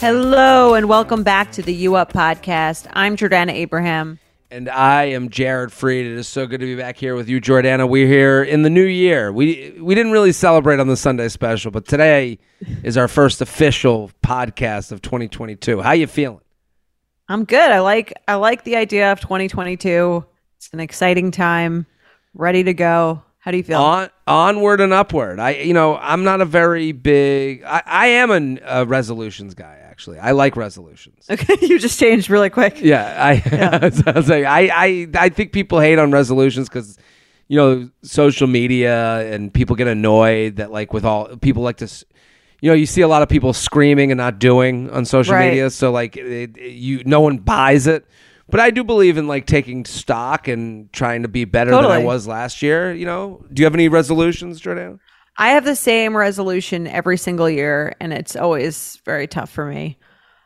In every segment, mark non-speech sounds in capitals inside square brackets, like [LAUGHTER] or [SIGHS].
Hello and welcome back to the U Up podcast. I'm Jordana Abraham. And I am Jared Freid. It is so good to be back here with you, Jordana. We're here in the new year. We we didn't really celebrate on the Sunday special, but today is our first official podcast of 2022. How you feeling? I'm good. I like I like the idea of 2022. It's an exciting time. Ready to go. How do you feel? On, onward and upward. I, you know, I'm not a very big. I, I am a, a resolutions guy. Actually, I like resolutions. [LAUGHS] Okay, you just changed really quick. Yeah, I, [LAUGHS] yeah. [LAUGHS] I was like, I, I, I think people hate on resolutions because, you know, social media and people get annoyed that like with all people like to, you know, you see a lot of people screaming and not doing on social Right. media. So like, it, it- you, no one buys it. But I do believe in like taking stock and trying to be better than I was last year. You know, do you have any resolutions, Jordan? I have the same resolution every single year, and it's always very tough for me.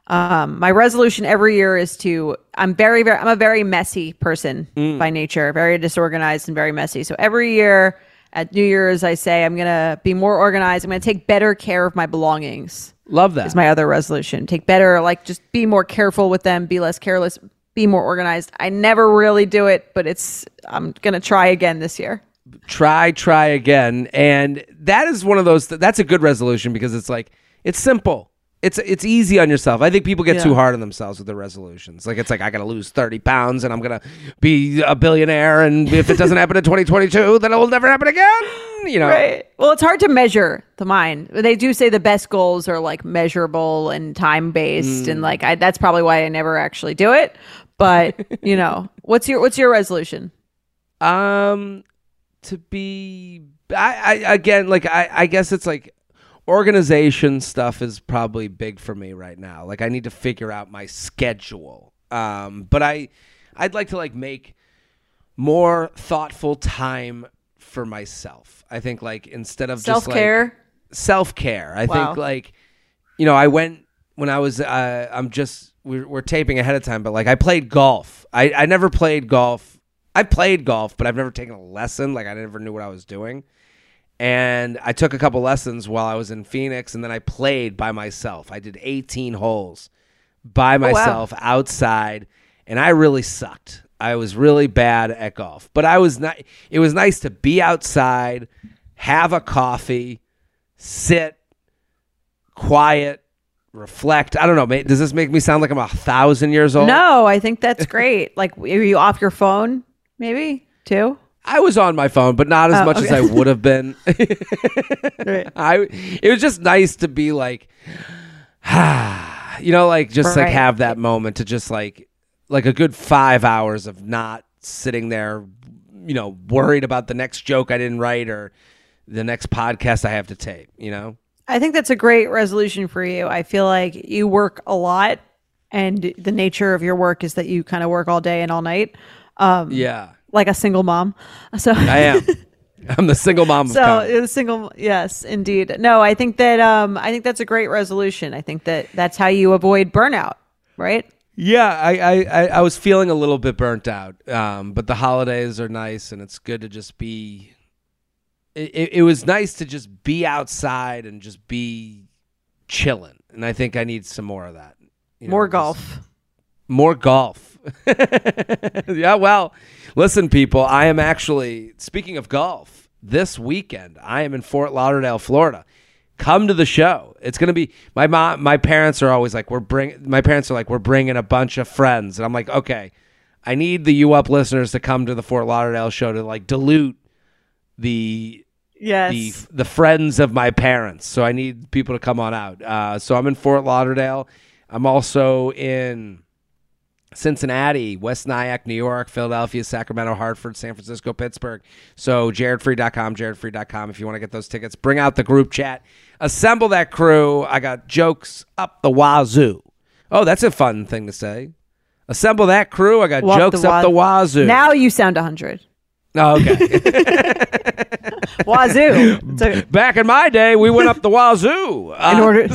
Um, my resolution every year is to. I'm very, very. I'm a very messy person by nature, very disorganized and very messy. So every year at New Year's, I say I'm gonna be more organized. I'm gonna take better care of my belongings. Love that. Is my other resolution. Take better, like just be more careful with them. Be less careless. Be more organized. I never really do it, but it's. I'm gonna try again this year. Try try again and that is one of those that's a good resolution because it's like it's simple it's it's easy on yourself i think people get too hard on themselves with their resolutions like it's like i gotta lose 30 pounds and i'm gonna be a billionaire and if it doesn't happen in [LAUGHS] 2022 then it will never happen again you know Right. Well, it's hard to measure the mind. They do say the best goals are like measurable and time based, and like I, that's probably why I never actually do it. But you know, what's your what's your resolution? Um, to be, I, I again, like I, I guess it's like organization stuff is probably big for me right now. Like I need to figure out my schedule. Um, but I, I'd like to like make more thoughtful time for myself. I think like instead of Self just like, care. self care. I Wow. think like you know I went when I was uh, I'm just we're, we're taping ahead of time, but like I played golf. I I never played golf. I played golf, but I've never taken a lesson. Like I never knew what I was doing. And I took a couple lessons while I was in Phoenix, and then I played by myself. I did 18 holes by oh, wow. myself outside, and I really sucked. I was really bad at golf, but I was not. It was nice to be outside, have a coffee, sit, quiet, reflect. I don't know. Does this make me sound like I'm a thousand years old? No, I think that's great. like, are you off your phone? Maybe two. I was on my phone, but not as Oh, much as. I would have been. [LAUGHS] [LAUGHS] Right. I. It was just nice to be like, [SIGHS] you know, like just like have that moment to just like, like a good five hours of not sitting there, you know, worried about the next joke I didn't write or the next podcast I have to tape. You know. I think that's a great resolution for you. I feel like you work a lot, and the nature of your work is that you kind of work all day and all night, um, Yeah, like a single mom. [LAUGHS] So I am. I'm the single mom. So it single, yes, indeed. No, I think that um, I think that's a great resolution. I think that that's how you avoid burnout, right? Yeah, I, I, I, was feeling a little bit burnt out, um, but the holidays are nice, and it's good to just be. It, it, it was nice to just be outside and just be chilling, and I think I need some more of that. you know, More golf. More golf. [LAUGHS] yeah, well, listen, people, I am actually, speaking of golf, this weekend, I am in Fort Lauderdale, Florida. Come to the show. It's going to be, my mom, my parents are always like, we're bring, my parents are like, we're bringing a bunch of friends. And I'm like, okay, I need the U Up listeners to come to the Fort Lauderdale show to like dilute the Yes. the the friends of my parents. So I need people to come on out. Uh, so I'm in Fort Lauderdale. I'm also in Cincinnati, West Nyack, New York, Philadelphia, Sacramento, Hartford, San Francisco, Pittsburgh. So jaredfreid.com, jaredfreid.com if you want to get those tickets. Bring out the group chat. Assemble that crew. I got jokes up the wazoo. Oh, that's a fun thing to say. Assemble that crew. I got Walk jokes the up the wa- wazoo. Now you sound 100. oh, okay. [LAUGHS] [LAUGHS] Wazoo. A- Back in my day, we went up the wazoo. [LAUGHS] in Uh, order,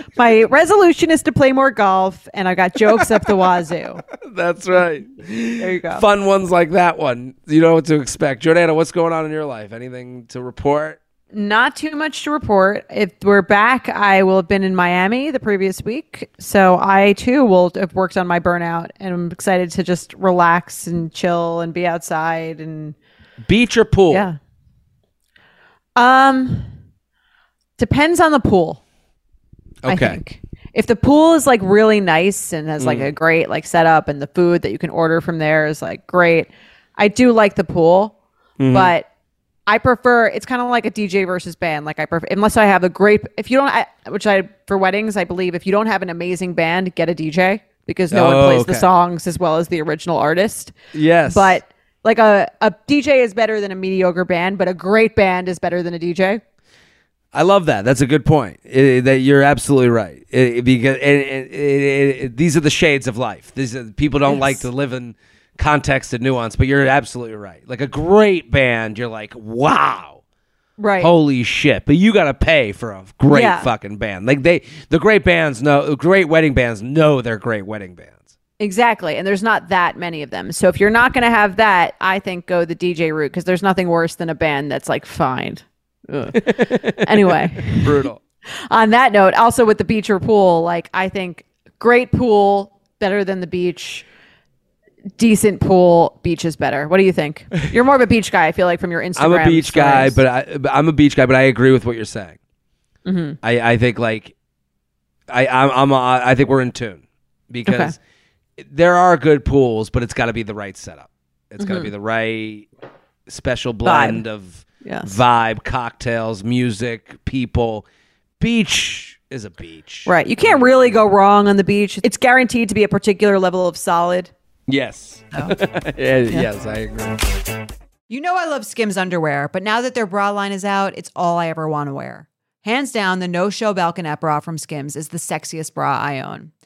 [LAUGHS] my resolution is to play more golf, and I got jokes up the wazoo. that's right. There you go. Fun ones like that one. You know what to expect. Jordana, what's going on in your life? Anything to report? Not too much to report. If we're back, I will have been in Miami the previous week. So I too will have worked on my burnout and I'm excited to just relax and chill and be outside and Beach or pool? yeah. Um depends on the pool. I Okay. think. If the pool is like really nice and has Mm. like a great like setup and the food that you can order from there is like great, I do like the pool, Mm-hmm. but I prefer it's kind of like a DJ versus band. Like I prefer unless I have a great if you don't I, which I for weddings I believe if you don't have an amazing band, get a DJ because no Oh, one plays okay. the songs as well as the original artist. Yes. But like a, a DJ is better than a mediocre band, but a great band is better than a DJ. I love that. That's a good point. It- that you're absolutely right. It- because and, and- it- it- these are the shades of life. These are, people don't Yes. like to live in context and nuance, but you're absolutely right. Like a great band, you're like, wow, Right. holy shit! But you got to pay for a great Yeah. fucking band. Like they, the great bands know, great wedding bands know they're great wedding bands. Exactly. And there's not that many of them. So if you're not going to have that, I think go the DJ route because there's nothing worse than a band that's like fine. [LAUGHS] Anyway, Brutal. [LAUGHS] on that note, also with the beach or pool, like I think great pool, better than the beach. Decent pool, beach is better. What do you think? You're more of a beach guy, I feel like, from your Instagram. [LAUGHS] I'm a beach guy, stories. but I, but I'm a beach guy, but I agree with what you're saying. Mm-hmm. I, I think like I I'm, I'm a, I think we're in tune because there are good pools, but it's got to be the right setup. It's got to be mm-hmm. the right special blend of Yes. vibe, cocktails, music, people. Beach is a beach, Right. You can't really go wrong on the beach. It's guaranteed to be a particular level of solid. Yes. Oh. [LAUGHS] Yeah, Yes, I agree. You know I love Skims underwear, but now that their bra line is out, it's all I ever want to wear. Hands down, the No Show Balconette bra from Skims is the sexiest bra I own.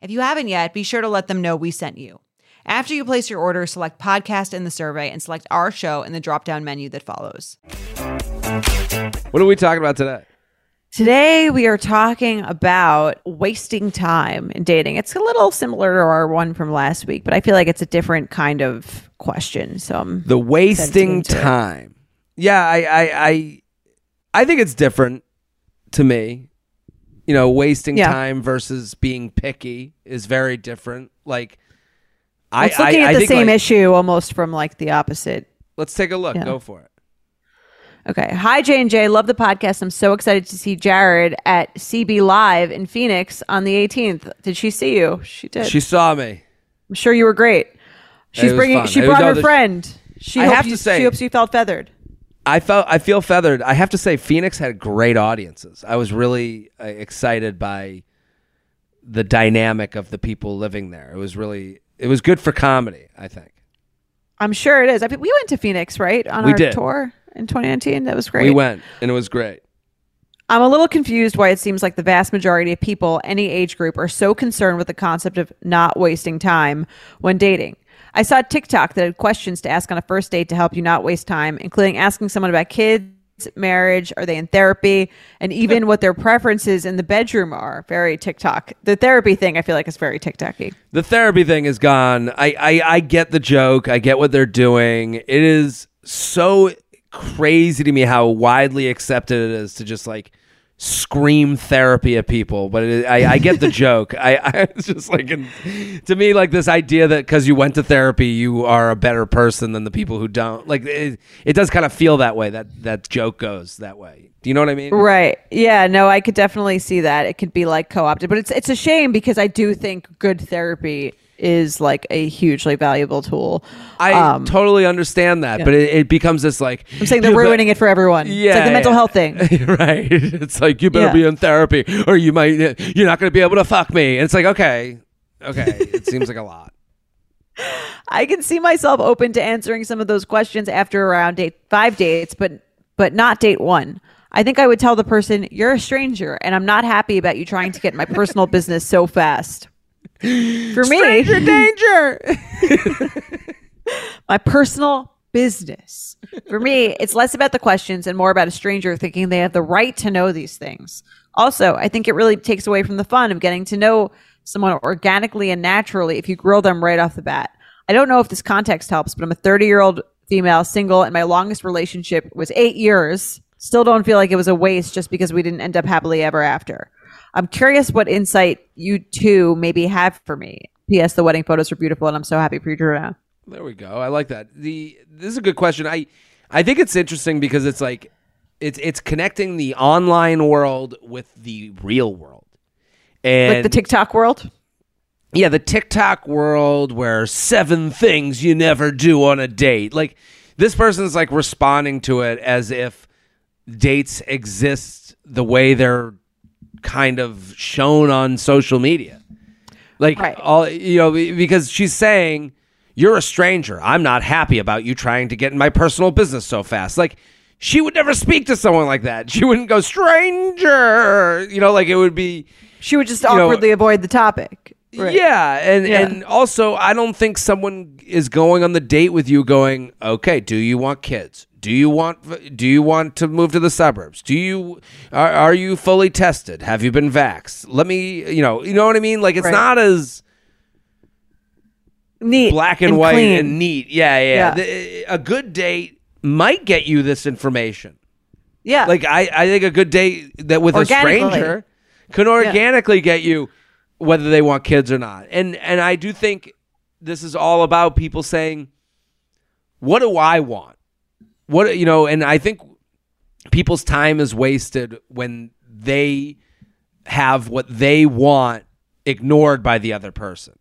If you haven't yet, be sure to let them know we sent you. After you place your order, select podcast in the survey and select our show in the drop down menu that follows. What are we talking about today? Today we are talking about wasting time in dating. It's a little similar to our one from last week, but I feel like it's a different kind of question. So I'm The wasting into it. time. Yeah, I, I, I, I think it's different to me. You know, wasting Yeah. time versus being picky is very different. Like, I, it's looking I, at I the same like- issue almost from like the opposite. Let's take a look. Yeah. Go for it. Okay. Hi J and J, love the podcast. I'm so excited to see Jared at CB Live in Phoenix on the 18th. Did she see you? She did. She saw me. I'm sure you were great. She's bringing. fun. She brought her friend. She I have to you, say- she hopes you felt feathered. I felt I feel feathered. I have to say, Phoenix had great audiences. I was really uh, excited by the dynamic of the people living there. It was really it was good for comedy. I think I'm sure it is. I mean, we went to Phoenix, right, on We our did. tour in 2019. That was great. we went and it was great. I'm a little confused why it seems like the vast majority of people, any age group, are so concerned with the concept of not wasting time when dating. I saw TikTok that had questions to ask on a first date to help you not waste time, including asking someone about kids, marriage, are they in therapy, and even what their preferences in the bedroom are. Very TikTok. The therapy thing, I feel like, is very TikToky. The therapy thing is gone. I, I I get the joke. I get what they're doing. It is so crazy to me how widely accepted it is to just like scream therapy at people. But it, I I get the [LAUGHS] joke. I I it's just like to me like this idea that because you went to therapy you are a better person than the people who don't. Like it, it does kind of feel that way. That that joke goes that way. Do you know what I mean? Right. Yeah, no, I could definitely see that. It could be like co-opted, but it's it's a shame because I do think good therapy is like a hugely valuable tool. I Um, totally understand that, but it, it becomes this like I'm saying they're you be- ruining it for everyone. Yeah, it's like the mental health thing. [LAUGHS] right. It's like you better Yeah. be in therapy, or you might you're not going to be able to fuck me. And it's like okay, okay. it seems like a lot. [LAUGHS] I can see myself open to answering some of those questions after around date five dates, but but not date one. I think I would tell the person, "You're a stranger, and I'm not happy about you trying to get my personal [LAUGHS] business so fast." For me, stranger [LAUGHS] danger. my personal business. For me, it's less about the questions and more about a stranger thinking they have the right to know these things. Also, I think it really takes away from the fun of getting to know someone organically and naturally if you grill them right off the bat. I don't know if this context helps, but I'm a 30 year old female, single, and my longest relationship was eight years. Still don't feel like it was a waste just because we didn't end up happily ever after. I'm curious what insight you two maybe have for me. P.S. The wedding photos are beautiful, and I'm so happy for you, Drew. There we go. I like that. The this is a good question. I I think it's interesting because it's like it's it's connecting the online world with the real world. And Like the TikTok world. yeah, the TikTok world where seven things you never do on a date. Like this person's like responding to it as if dates exist the way they're kind of shown on social media. Like Right. all you know because she's saying you're a stranger. I'm not happy about you trying to get in my personal business so fast. Like she would never speak to someone like that. She wouldn't go stranger. You know, like it would be She would just You know- awkwardly avoid the topic. Right. yeah, and Yeah. and also I don't think someone is going on the date with you going, "Okay, do you want kids? Do you want do you want to move to the suburbs? Do you are, are you fully tested? Have you been vaxxed? Let me, you know, you know what I mean? Like it's Right. not as Neat. black and, white clean. and neat. Yeah, yeah. Yeah. A good date might get you this information. yeah. Like I, I think a good date that with a stranger can organically get you whether they want kids or not. And and I do think this is all about people saying, "What do I want?" What you know, and I think people's time is wasted when they have what they want ignored by the other person.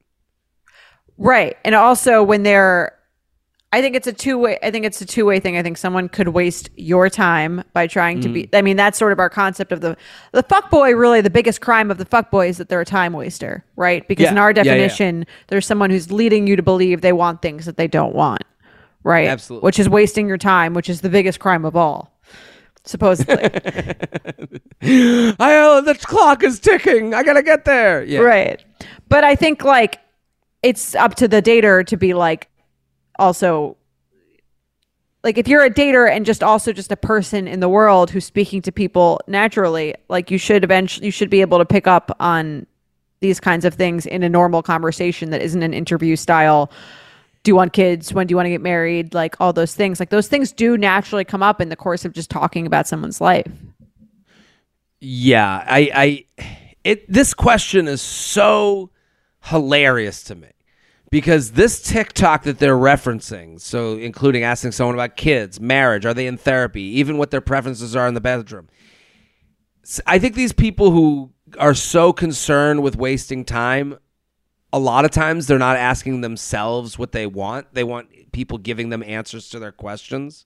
Right. And also when they're I think it's a two way I think it's a two way thing. I think someone could waste your time by trying to Mm. be I mean, that's sort of our concept of the the fuck boy really the biggest crime of the fuck boy is that they're a time waster, right? Because Yeah. in our Yeah, yeah. definition, there's someone who's leading you to believe they want things that they don't want. Right? Absolutely. Which is wasting your time, which is the biggest crime of all. Supposedly. [LAUGHS] I oh, the clock is ticking. I gotta get there. Yeah. Right. But I think like it's up to the dater to be like also like if you're a dater and just also just a person in the world who's speaking to people naturally, like you should eventually you should be able to pick up on these kinds of things in a normal conversation that isn't an interview style. Do you want kids? When do you want to get married? Like all those things. Like those things do naturally come up in the course of just talking about someone's life. Yeah, I, I, it. This question is so hilarious to me because this TikTok that they're referencing, so including asking someone about kids, marriage, are they in therapy, even what their preferences are in the bedroom. I think these people who are so concerned with wasting time, a lot of times they're not asking themselves what they want. They want people giving them answers to their questions.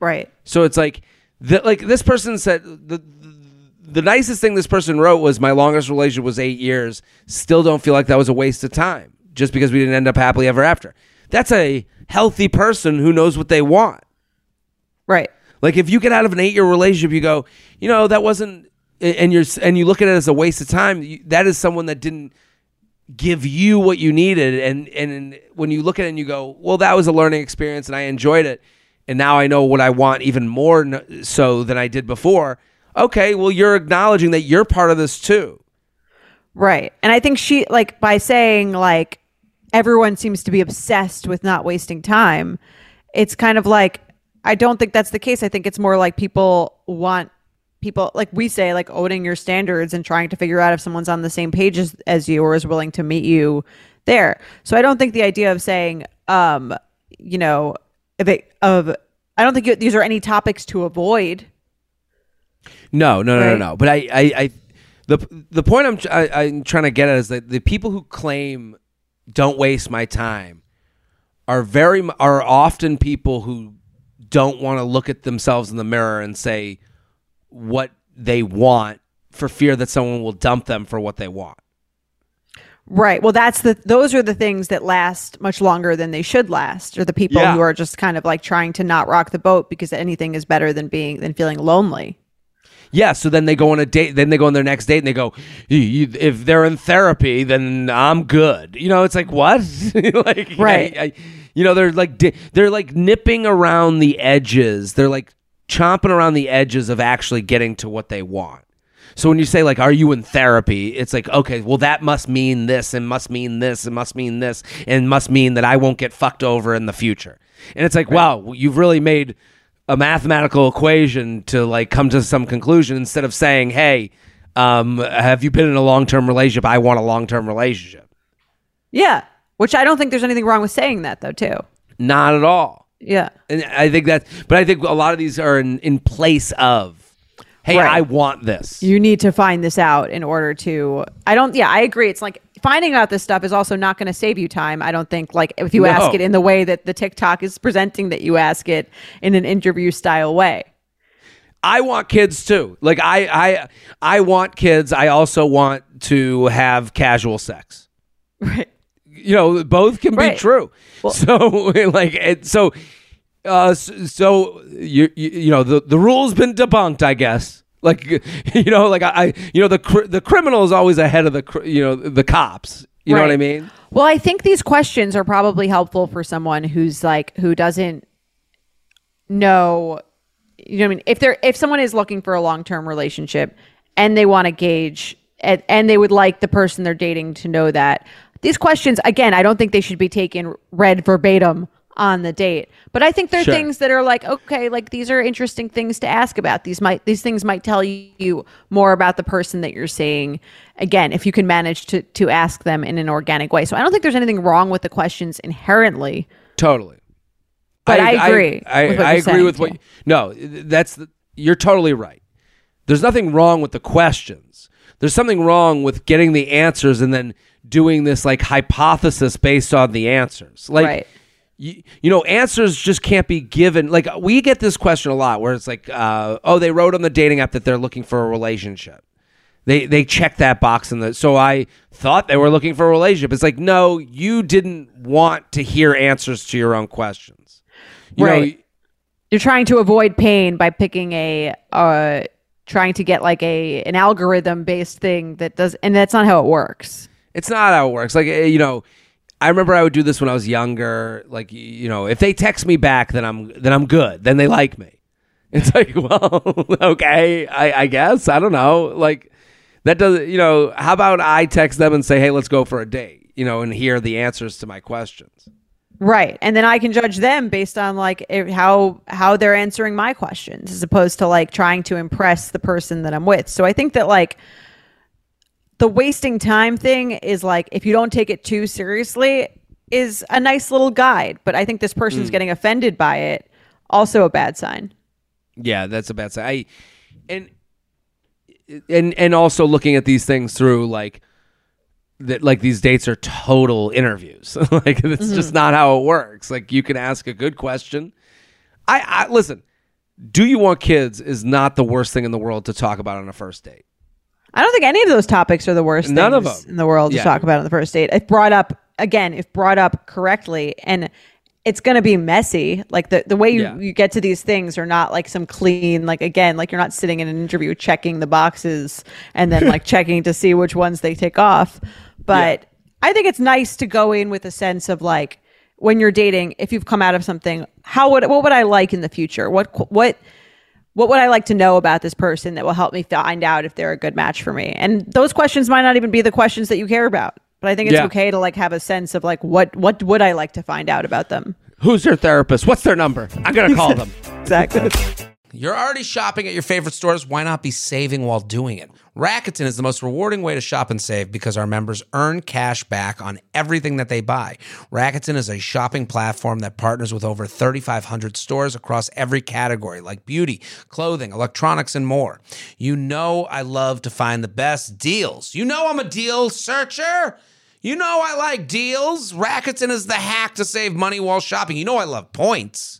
Right. So it's like, the, like this person said the, the the nicest thing this person wrote was my longest relationship was eight years. Still don't feel like that was a waste of time just because we didn't end up happily ever after. That's a healthy person who knows what they want. Right. Like if you get out of an eight year relationship, you go, you know, that wasn't, and you're and you look at it as a waste of time. you- That is someone that didn't give you what you needed and and when you look at it and you go well that was a learning experience and i enjoyed it and now i know what i want even more so than i did before okay well you're acknowledging that you're part of this too Right. And I think she like by saying like everyone seems to be obsessed with not wasting time, it's kind of like I don't think that's the case. I think it's more like people want people like we say like owning your standards and trying to figure out if someone's on the same page as, as you or is willing to meet you there. So I don't think the idea of saying um you know if it of I don't think you, these are any topics to avoid. No, no, no, Right. no, no. But I, I, I, the the point I'm I, I'm trying to get at is that the people who claim don't waste my time are very are often people who don't want to look at themselves in the mirror and say what they want for fear that someone will dump them for what they want. Right. Well, that's the those are the things that last much longer than they should last. Or the people Yeah. who are just kind of like trying to not rock the boat because anything is better than being than feeling lonely. Yeah, so then they go on a date. Then they go on their next date, and they go, "You- you- "If they're in therapy, then I'm good." You know, it's like what? [LAUGHS] like, Right. I- I- you know, they're like they're like nipping around the edges. They're like chomping around the edges of actually getting to what they want. So when you say like, "Are you in therapy?" It's like, okay, well that must mean this, and must mean this, and must mean this, and must mean that I won't get fucked over in the future. And it's like, wow, you've really made a mathematical equation to like come to some conclusion instead of saying, "Hey, um, have you been in a long term relationship? I want a long term relationship." Yeah. Which I don't think there's anything wrong with saying that though, too. Not at all. Yeah. And I think that, but I think a lot of these are in, in place of, "Hey, Right. I want this." You need to find this out in order to I don't yeah, I agree. It's like finding out this stuff is also not going to save you time. I don't think like if you No. ask it in the way that the TikTok is presenting that you ask it in an interview style way. I want kids too. Like I, I, I want kids. I also want to have casual sex. [LAUGHS] Right. You know both can be Right. true. [LAUGHS] So [LAUGHS] like so uh so you, you you know the the rule's been debunked i guess. Like [LAUGHS] you know like i, you know the cr- the criminal is always ahead of the cr- you know the cops. You know what i mean? Well, I think these questions are probably helpful for someone who's like who doesn't know you know what I mean? If they're if someone is looking for a long-term relationship and they want to gauge and, and they would like the person they're dating to know that these questions again I don't think they should be taken read verbatim on the date. But I think they're Sure. things that are like okay like these are interesting things to ask about. These might these things might tell you more about the person that you're seeing again if you can manage to to ask them in an organic way. So I don't think there's anything wrong with the questions inherently. Totally. But I agree i, with what I agree saying, with what too. no that's the, you're totally right. There's nothing wrong with the questions. There's something wrong with getting the answers and then doing this like hypothesis based on the answers. Like Right. you, you know answers just can't be given. Like we get this question a lot where it's like uh, oh they wrote on the dating app that they're looking for a relationship. They they check that box in the so i thought they were looking for a relationship. It's like no you didn't want to hear answers to your own questions. You know, Right. you're trying to avoid pain by picking a uh trying to get like a an algorithm based thing that does and that's not how it works It's not how it works. Like eh, you know, I remember I would do this when I was younger. Like you know, if they text me back, then I'm then I'm good. Then they like me. [LAUGHS] It's like, well, [LAUGHS] okay, I, I guess I don't know. Like that doesn't. You know, how about I text them and say, hey, let's go for a date. You know, and hear the answers to my questions. right and then i can judge them based on like if- how how they're answering my questions as opposed to like trying to impress the person that i'm with so i think that like the wasting time thing is like if you don't take it too seriously is a nice little guide but i think this person's Mm. getting offended by it also a bad sign Yeah, that's a bad sign. I and and and also looking at these things through like that like these dates are total interviews. [LAUGHS] like it's just not how it works. Like you can ask a good question. I, I listen, do you want kids is not the worst thing in the world to talk about on a first date. I don't think any of those topics are the worst None of them. in the world to talk about on the first date. If brought up again, if brought up correctly, and it's going to be messy. Like the the way you, Yeah. you get to these things are not like some clean. Like again, like you're not sitting in an interview checking the boxes and then like [LAUGHS] checking to see which ones they take off. But I think it's nice to go in with a sense of like when you're dating, if you've come out of something, how would what would I like in the future? What what what would I like to know about this person that will help me find out if they're a good match for me? And those questions might not even be the questions that you care about. But I think it's Yeah. okay to like have a sense of like what what would I like to find out about them? Who's their therapist? What's their number? I'm gonna call them. [LAUGHS] Exactly. [LAUGHS] You're already shopping at your favorite stores. Why not be saving while doing it? Rakuten is the most rewarding way to shop and save because our members earn cash back on everything that they buy. Rakuten is a shopping platform that partners with over 3,500 stores across every category like beauty, clothing, electronics, and more. You know, I love to find the best deals. You know, I'm a deal searcher. You know, I like deals. Rakuten is the hack to save money while shopping. You know, I love points.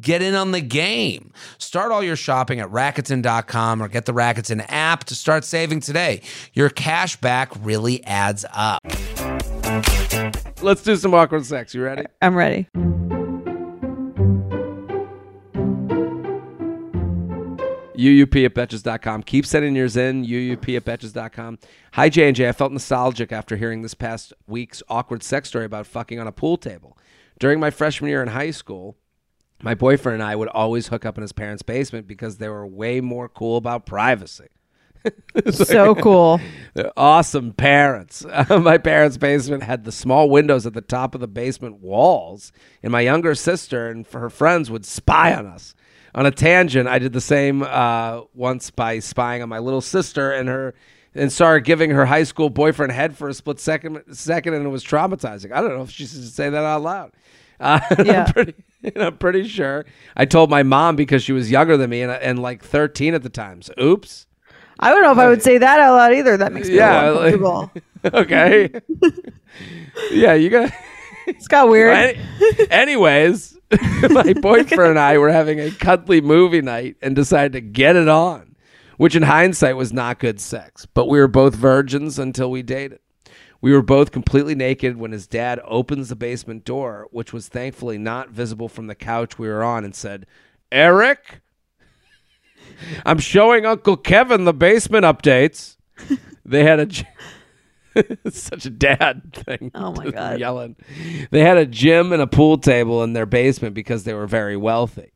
Get in on the game. Start all your shopping at Rakuten.com or get the Rakuten app to start saving today. Your cash back really adds up. Let's do some awkward sex. You ready? I'm ready. UUP at Betches.com. Keep sending yours in. UUP at Betches.com. Hi, J&J. I felt nostalgic after hearing this past week's awkward sex story about fucking on a pool table. During my freshman year in high school, my boyfriend and I would always hook up in his parents' basement because they were way more cool about privacy. [LAUGHS] So cool. [LAUGHS] They're awesome parents. [LAUGHS] my parents' basement had the small windows at the top of the basement walls, and my younger sister and her friends would spy on us. On a tangent, I did the same uh, once by spying on my little sister and her, and started giving her high school boyfriend head for a split second, second, and it was traumatizing. I don't know if she should say that out loud. Uh, Yeah. Pretty, [LAUGHS] and I'm pretty sure I told my mom because she was younger than me and, and like 13 at the time. So, oops. I don't know if I would say that out loud either. That makes me Yeah, yeah, like- uncomfortable. [LAUGHS] okay. [LAUGHS] yeah, you got. it's got weird. Any- anyways, my boyfriend and I were having a cuddly movie night and decided to get it on, which in hindsight was not good sex. But we were both virgins until we dated. We were both completely naked when his dad opens the basement door, which was thankfully not visible from the couch we were on, and said, Eric, I'm showing Uncle Kevin the basement updates. [LAUGHS] They had a. [LAUGHS] Such a dad thing. Oh my [LAUGHS] God. Yelling. They had a gym and a pool table in their basement because they were very wealthy.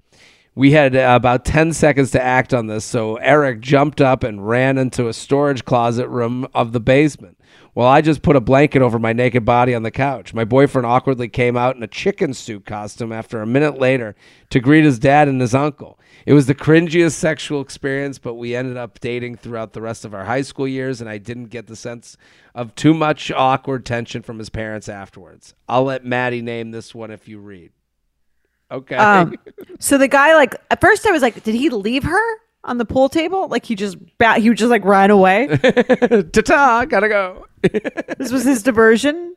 We had uh, about 10 seconds to act on this, so Eric jumped up and ran into a storage closet room of the basement. While I just put a blanket over my naked body on the couch. My boyfriend awkwardly came out in a chicken suit costume after a minute later to greet his dad and his uncle. It was the cringiest sexual experience, but we ended up dating throughout the rest of our high school years, and I didn't get the sense of too much awkward tension from his parents afterwards. I'll let Maddie name this one if you read. Okay. Um, [LAUGHS] so the guy, like, at first I was like, did he leave her on the pool table? Like he just, bat, he would just like ran away. [LAUGHS] Ta ta, gotta go. [LAUGHS] this was his diversion.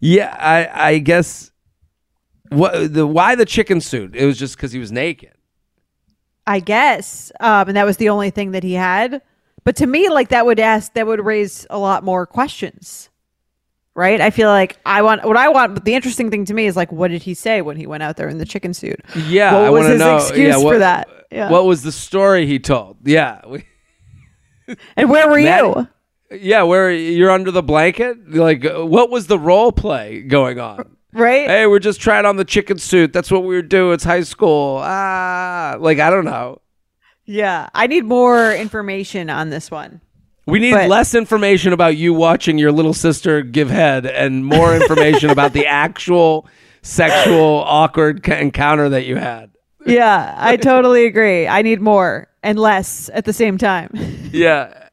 Yeah, I I guess what the why the chicken suit? It was just because he was naked. I guess. Um, and that was the only thing that he had. But to me, like that would ask, that would raise a lot more questions. Right? I feel like I want what I want, but the interesting thing to me is like, what did he say when he went out there in the chicken suit? Yeah, What I was his know. excuse yeah, what, for that? Yeah. What was the story he told? Yeah, [LAUGHS] and where were you? yeah. Where you're under the blanket? Like, uh, what was the role play going on? Right? hey, we're just trying on the chicken suit. That's what we were doing. It's high school. Ah, like I don't know. yeah. I need more information on this one. We need But- less information about you watching your little sister give head and more information about the actual sexual awkward c- encounter that you had. Yeah, I [LAUGHS] totally agree. I need more and less at the same time. [LAUGHS] Yeah.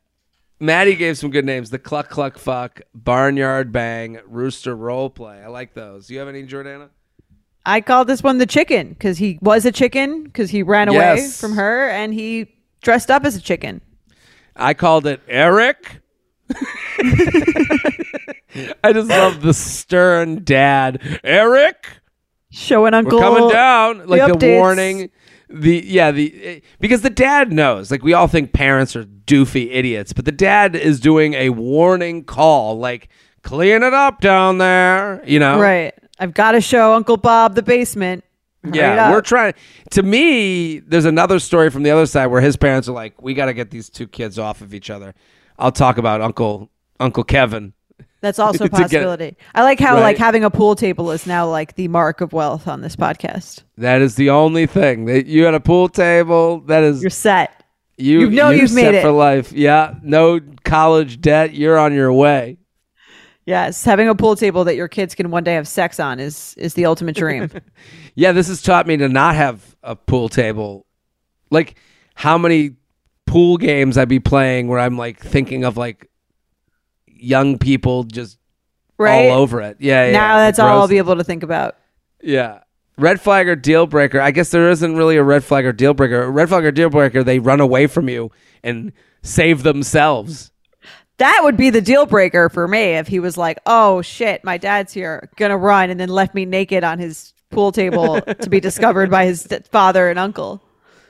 Maddie gave some good names. The Cluck Cluck Fuck, Barnyard Bang, Rooster Role Play. I like those. Do You have any, Jordana? I called this one the chicken because he was a chicken because he ran away Yes. from her and he dressed up as a chicken. I called it Eric. [LAUGHS] I just love the stern dad. Eric, Showing Uncle we're coming down. Like the, updates. warning. The yeah the eh, because the dad knows. Like we all think parents are doofy idiots, but the dad is doing a warning call. Like clean it up down there. You know. Right. I've got to show Uncle Bob the basement. Yeah, we're trying. To me, there's another story from the other side where his parents are like, "We got to get these two kids off of each other." I'll talk about Uncle Uncle Kevin. That's [LAUGHS] also a to get- possibility. I like how Right. like having a pool table is now like the mark of wealth on this podcast. That is the only thing that you had a pool table. That is You're set. you. you know you've made set it. for life. Yeah, no college debt. You're on your way. Yes, having a pool table that your kids can one day have sex on is is the ultimate dream. [LAUGHS] Yeah, this has taught me to not have a pool table. Like how many pool games I'd be playing where I'm like thinking of like young people just right? all over it. Yeah, yeah. now that's all I'll be able to think about. Yeah. Red flag or deal breaker. I guess there isn't really a red flag or deal breaker. A red flag or deal breaker, they run away from you and save themselves. That would be the deal breaker for me if he was like, "Oh shit, my dad's here, gonna run," and then left me naked on his pool table [LAUGHS] to be discovered by his father and uncle.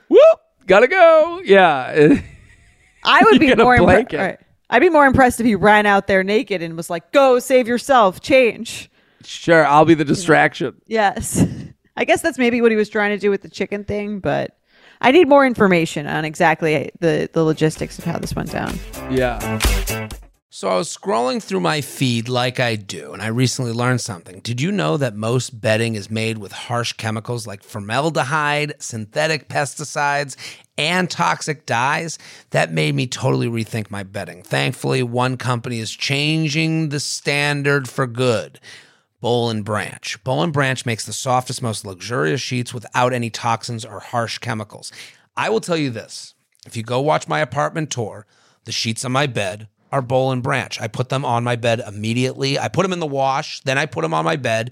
Whoop! Gotta go. Yeah. [LAUGHS] I would be more blanket. impressed. I'd be more impressed if he ran out there naked and was like, "Go save yourself, change." sure, I'll be the distraction. Yes, [LAUGHS] I guess that's maybe what he was trying to do with the chicken thing, but I need more information on exactly the the logistics of how this went down. Yeah. So I was scrolling through my feed like I do, and I recently learned something. Did you know that most bedding is made with harsh chemicals like formaldehyde, synthetic pesticides, and toxic dyes? That made me totally rethink my bedding. Thankfully, one company is changing the standard for good. Boll and Branch. Boll and Branch makes the softest, most luxurious sheets without any toxins or harsh chemicals. I will tell you this if you go watch my apartment tour, the sheets on my bed are Boll and Branch. I put them on my bed immediately. I put them in the wash, then I put them on my bed.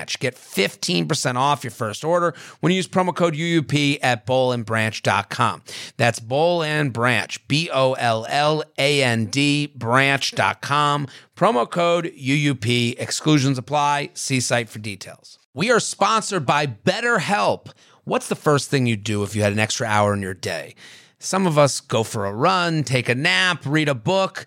Branch. Get 15% off your first order when you use promo code UUP at bollandbranch.com. That's Boll and Branch, B O L L A N D, branch.com. Promo code UUP. Exclusions apply. See site for details. We are sponsored by BetterHelp. What's the first thing you do if you had an extra hour in your day? Some of us go for a run, take a nap, read a book.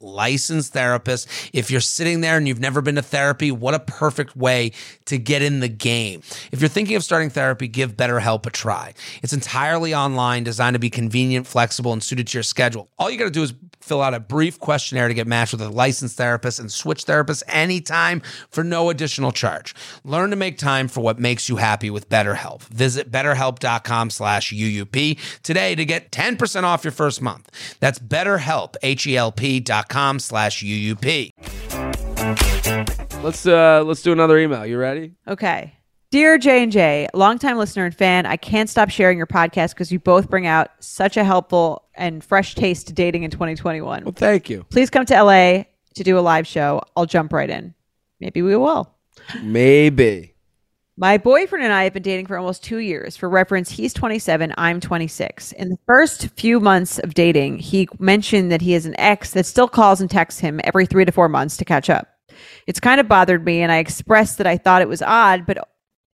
licensed therapist. If you're sitting there and you've never been to therapy, what a perfect way to get in the game. If you're thinking of starting therapy, give BetterHelp a try. It's entirely online, designed to be convenient, flexible, and suited to your schedule. All you got to do is fill out a brief questionnaire to get matched with a licensed therapist and switch therapists anytime for no additional charge. Learn to make time for what makes you happy with BetterHelp. Visit betterhelp.com slash UUP today to get 10% off your first month. That's betterhelp, H-E-L-P dot com slash UUP. Let's uh let's do another email. You ready? Okay. Dear J and J, longtime listener and fan, I can't stop sharing your podcast because you both bring out such a helpful and fresh taste to dating in 2021. Well, thank you. Please come to LA to do a live show. I'll jump right in. Maybe we will. Maybe. My boyfriend and I have been dating for almost two years. For reference, he's 27, I'm 26. In the first few months of dating, he mentioned that he has an ex that still calls and texts him every three to four months to catch up. It's kind of bothered me, and I expressed that I thought it was odd, but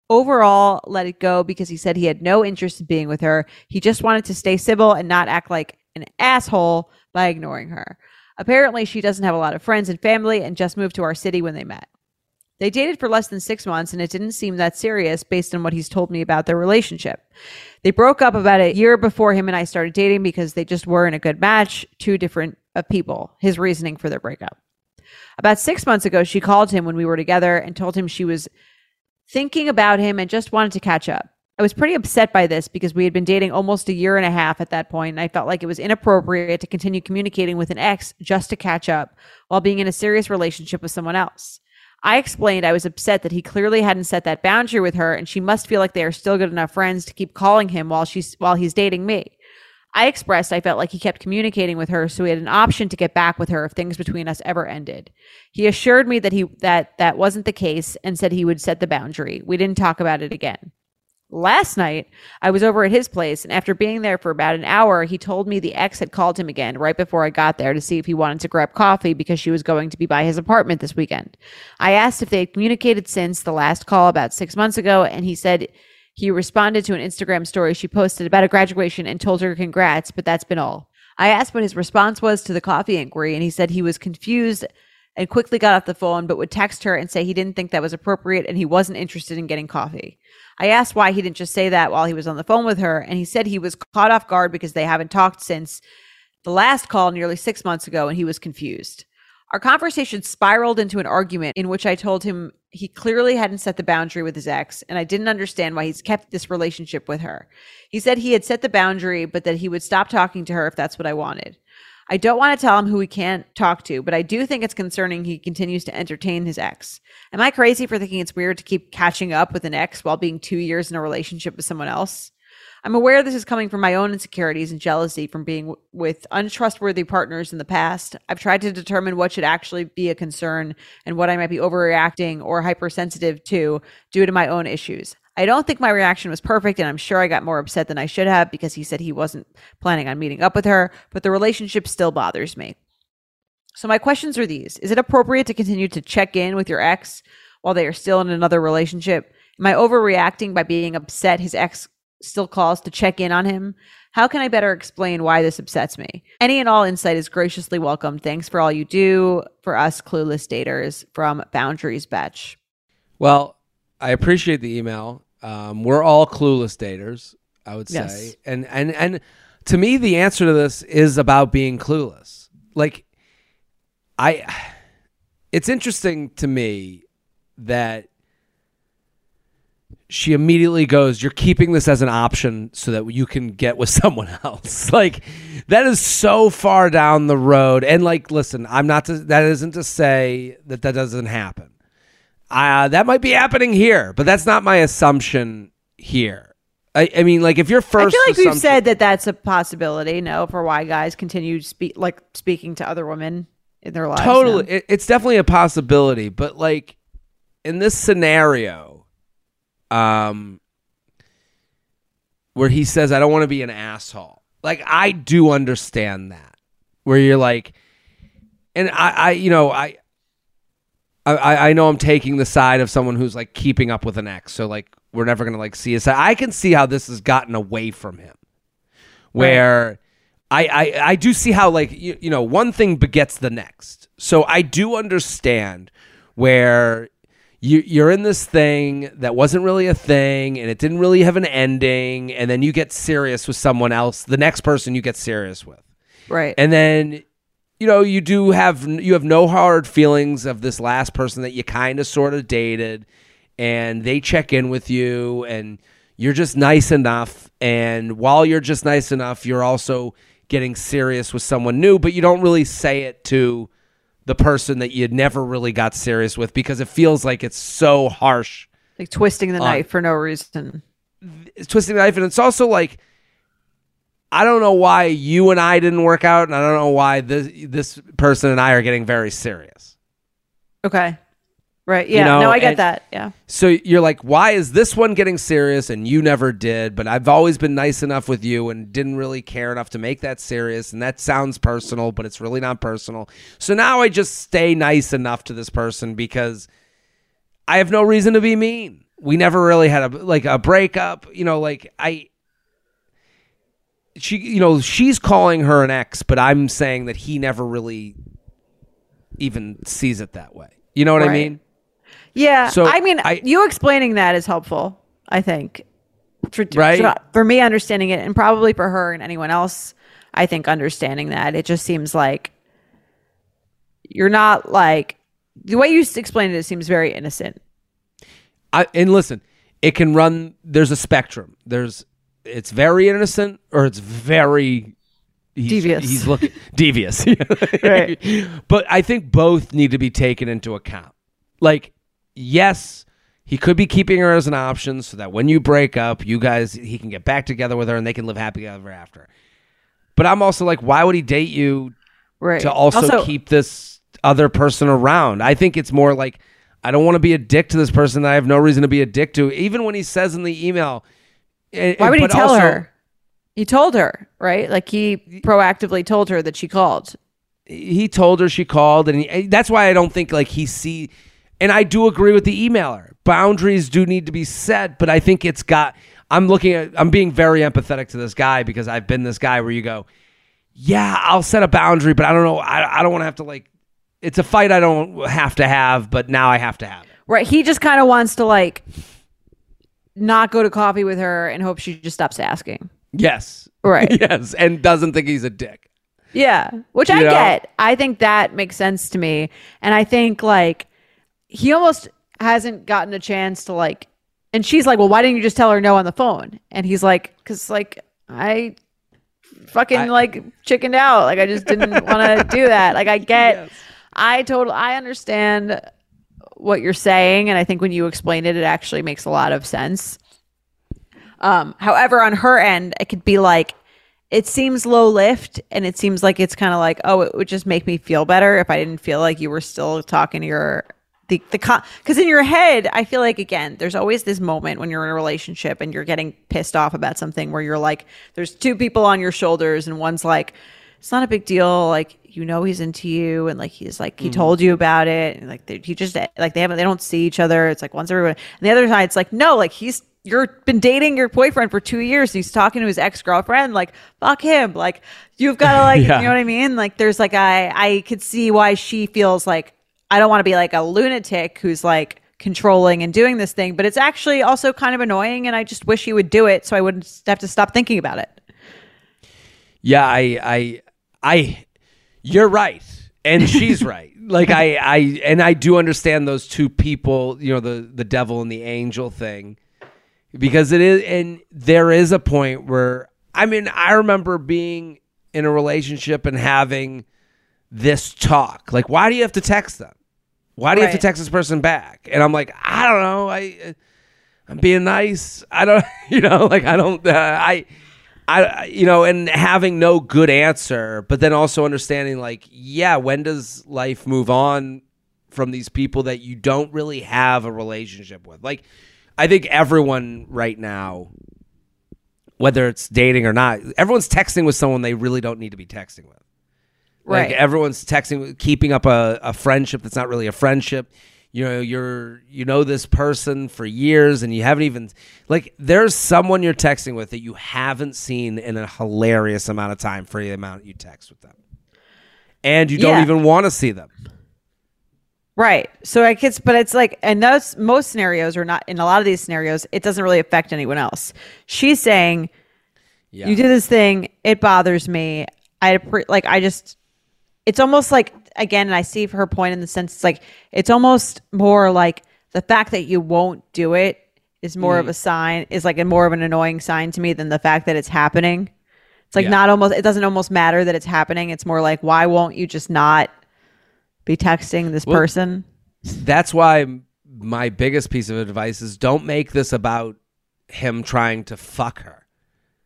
overall let it go because he said he had no interest in being with her. He just wanted to stay civil and not act like an asshole by ignoring her. Apparently, she doesn't have a lot of friends and family and just moved to our city when they met. They dated for less than six months, and it didn't seem that serious based on what he's told me about their relationship. They broke up about a year before him and I started dating because they just weren't a good match, two different uh, people, his reasoning for their breakup. About six months ago, she called him when we were together and told him she was thinking about him and just wanted to catch up. I was pretty upset by this because we had been dating almost a year and a half at that point, and I felt like it was inappropriate to continue communicating with an ex just to catch up while being in a serious relationship with someone else. I explained I was upset that he clearly hadn't set that boundary with her, and she must feel like they are still good enough friends to keep calling him while she's while he's dating me. I expressed I felt like he kept communicating with her, so he had an option to get back with her if things between us ever ended. He assured me that he that that wasn't the case and said he would set the boundary. We didn't talk about it again. Last night, I was over at his place, and after being there for about an hour, he told me the ex had called him again right before I got there to see if he wanted to grab coffee because she was going to be by his apartment this weekend. I asked if they had communicated since the last call about six months ago, and he said he responded to an Instagram story she posted about a graduation and told her congrats, but that's been all. I asked what his response was to the coffee inquiry, and he said he was confused and quickly got off the phone, but would text her and say he didn't think that was appropriate and he wasn't interested in getting coffee. I asked why he didn't just say that while he was on the phone with her, and he said he was caught off guard because they haven't talked since the last call nearly six months ago and he was confused. Our conversation spiraled into an argument in which I told him he clearly hadn't set the boundary with his ex, and I didn't understand why he's kept this relationship with her. He said he had set the boundary, but that he would stop talking to her if that's what I wanted. I don't want to tell him who he can't talk to, but I do think it's concerning he continues to entertain his ex. Am I crazy for thinking it's weird to keep catching up with an ex while being two years in a relationship with someone else? I'm aware this is coming from my own insecurities and jealousy from being w- with untrustworthy partners in the past. I've tried to determine what should actually be a concern and what I might be overreacting or hypersensitive to due to my own issues. I don't think my reaction was perfect, and I'm sure I got more upset than I should have because he said he wasn't planning on meeting up with her, but the relationship still bothers me. So, my questions are these Is it appropriate to continue to check in with your ex while they are still in another relationship? Am I overreacting by being upset his ex still calls to check in on him? How can I better explain why this upsets me? Any and all insight is graciously welcome. Thanks for all you do for us clueless daters from Boundaries Batch. Well, I appreciate the email. Um, we're all clueless daters, I would say, Yes. and and and to me, the answer to this is about being clueless. Like, I, it's interesting to me that she immediately goes, "You're keeping this as an option so that you can get with [LAUGHS] someone else." like that is so far down the road. And like, listen, I'm not to, that isn't to say that that doesn't happen. Uh, that might be happening here, but that's not my assumption here. I, I mean, like if your I first, I feel like we've said that that's a possibility, no, for why guys continue speak like speaking to other women in their lives. totally, it, it's definitely a possibility. But like in this scenario, um, where he says, "I don't want to be an asshole," like I do understand that. Where you're like, and I, I, you know, I. I, I know I'm taking the side of someone who's like keeping up with an ex, so like we're never gonna like see his side. I can see how this has gotten away from him, where I, I I do see how like you, you know one thing begets the next. So I do understand where you you're in this thing that wasn't really a thing and it didn't really have an ending, and then you get serious with someone else, the next person you get serious with right. and then you know you do have you have no hard feelings of this last person that you kind of sort of dated and they check in with you and you're just nice enough and while you're just nice enough you're also getting serious with someone new but you don't really say it to the person that you never really got serious with because it feels like it's so harsh like twisting the on- knife for no reason. it's twisting the knife, and it's also like I don't know why you and I didn't work out, and I don't know why this this person and I are getting very serious. Okay. Right. Yeah. know, no, I get and- that. Yeah. So you're like, why is this one getting serious and you never did? But I've always been nice enough with you and didn't really care enough to make that serious. And that sounds personal, but it's really not personal. So now I just stay nice enough to this person because I have no reason to be mean. We never really had a like a breakup, you know, like I she you know, she's calling her an ex, but I'm saying that he never really even sees it that way. You know what I mean? Yeah. So, I mean, I- you explaining that is helpful, I think. For, Right? For, for me understanding it and probably for her and anyone else, I think understanding that. It just seems like you're not like the way you explained it, it seems very innocent. I, and listen, it can run. There's a spectrum. There's it's very innocent or it's very he's, Devious. He's looking [LAUGHS] devious. [LAUGHS] Right. But I think both need to be taken into account. Like, yes, he could be keeping her as an option so that when you break up, you guys he can get back together with her and they can live happy ever after. But I'm also like, why would he date you Right. to also, keep this other person around. I think it's more like I don't want to be a dick to this person that I have no reason to be a dick to. Even when he says in the email, Why would he tell also- her? He told her, right? Like he proactively told her that she called. He told her she called, and he, that's why I don't think like he see. And I do agree with the emailer. Boundaries do need to be set, but I think it's got. I'm looking at. I'm being very empathetic to this guy because I've been this guy where you go, yeah, I'll set a boundary, but I don't know. I, I don't want to have to like. It's a fight I don't have to have, but now I have to have it. Right. He just kind of wants to like not go to coffee with her and hope she just stops asking. Yes. Right. [LAUGHS] yes. And doesn't think he's a dick. Yeah, which You I know? get. I think that makes sense to me. And I think like he almost hasn't gotten a chance to like and she's like, "Well, why didn't you just tell her no on the phone?" And he's like, "Cuz like I fucking I- like chickened out. Like I just didn't [LAUGHS] want to do that. Like I get Yes. I totally I understand what you're saying and I think when you explain it it actually makes a lot of sense. Um however on her end it could be like it seems low lift and it seems like it's kind of like oh it would just make me feel better if I didn't feel like you were still talking to your the the because in your head I feel like again there's always this moment when you're in a relationship and you're getting pissed off about something where you're like there's two people on your shoulders and one's like it's not a big deal. Like you know he's into you and like he's like he mm. told you about it. And like they, he just like they haven't they don't see each other. It's like once everyone and the other side it's like no like he's you're been dating your boyfriend for two years. And he's talking to his ex-girlfriend. Like fuck him. Like you've got to like [LAUGHS] Yeah. you know what i mean? Like there's like i i could see why she feels like i don't want to be like a lunatic who's like controlling and doing this thing but it's actually also kind of annoying and i just wish he would do it so i wouldn't have to stop thinking about it Yeah, I, I, I, you're right, and she's [LAUGHS] right. Like I, I, and I do understand those two people. You know, the the devil and the angel thing, because it is, and there is a point where I mean, I remember being in a relationship and having this talk. Like, why do you have to text them? Why do you have to text this person back? And I'm like, I don't know. I, I'm being nice. I don't, [LAUGHS] you know, like I don't, uh, I, I, you know, and having no good answer, but then also understanding, like, yeah, when does life move on from these people that you don't really have a relationship with? Like, I think everyone right now, whether it's dating or not, everyone's texting with someone they really don't need to be texting with. Like Right. everyone's texting, keeping up a, a friendship that's not really a friendship. You know, you're you know this person for years, and you haven't even like there's someone you're texting with that you haven't seen in a hilarious amount of time for the amount you text with them, and you don't Yeah. even want to see them. Right. So I guess, but it's like, and those most scenarios are not in a lot of these scenarios. It doesn't really affect anyone else. She's saying, Yeah, "You do this thing. It bothers me. I like. I just. It's almost like again, and I see her point in the sense it's like it's almost more like the fact that you won't do it is more Mm. of a sign. Is like a more of an annoying sign to me than the fact that it's happening. It's like Yeah. not almost. It doesn't almost matter that it's happening. It's more like why won't you just not be texting this Well, person? that's why my biggest piece of advice is don't make this about him trying to fuck her.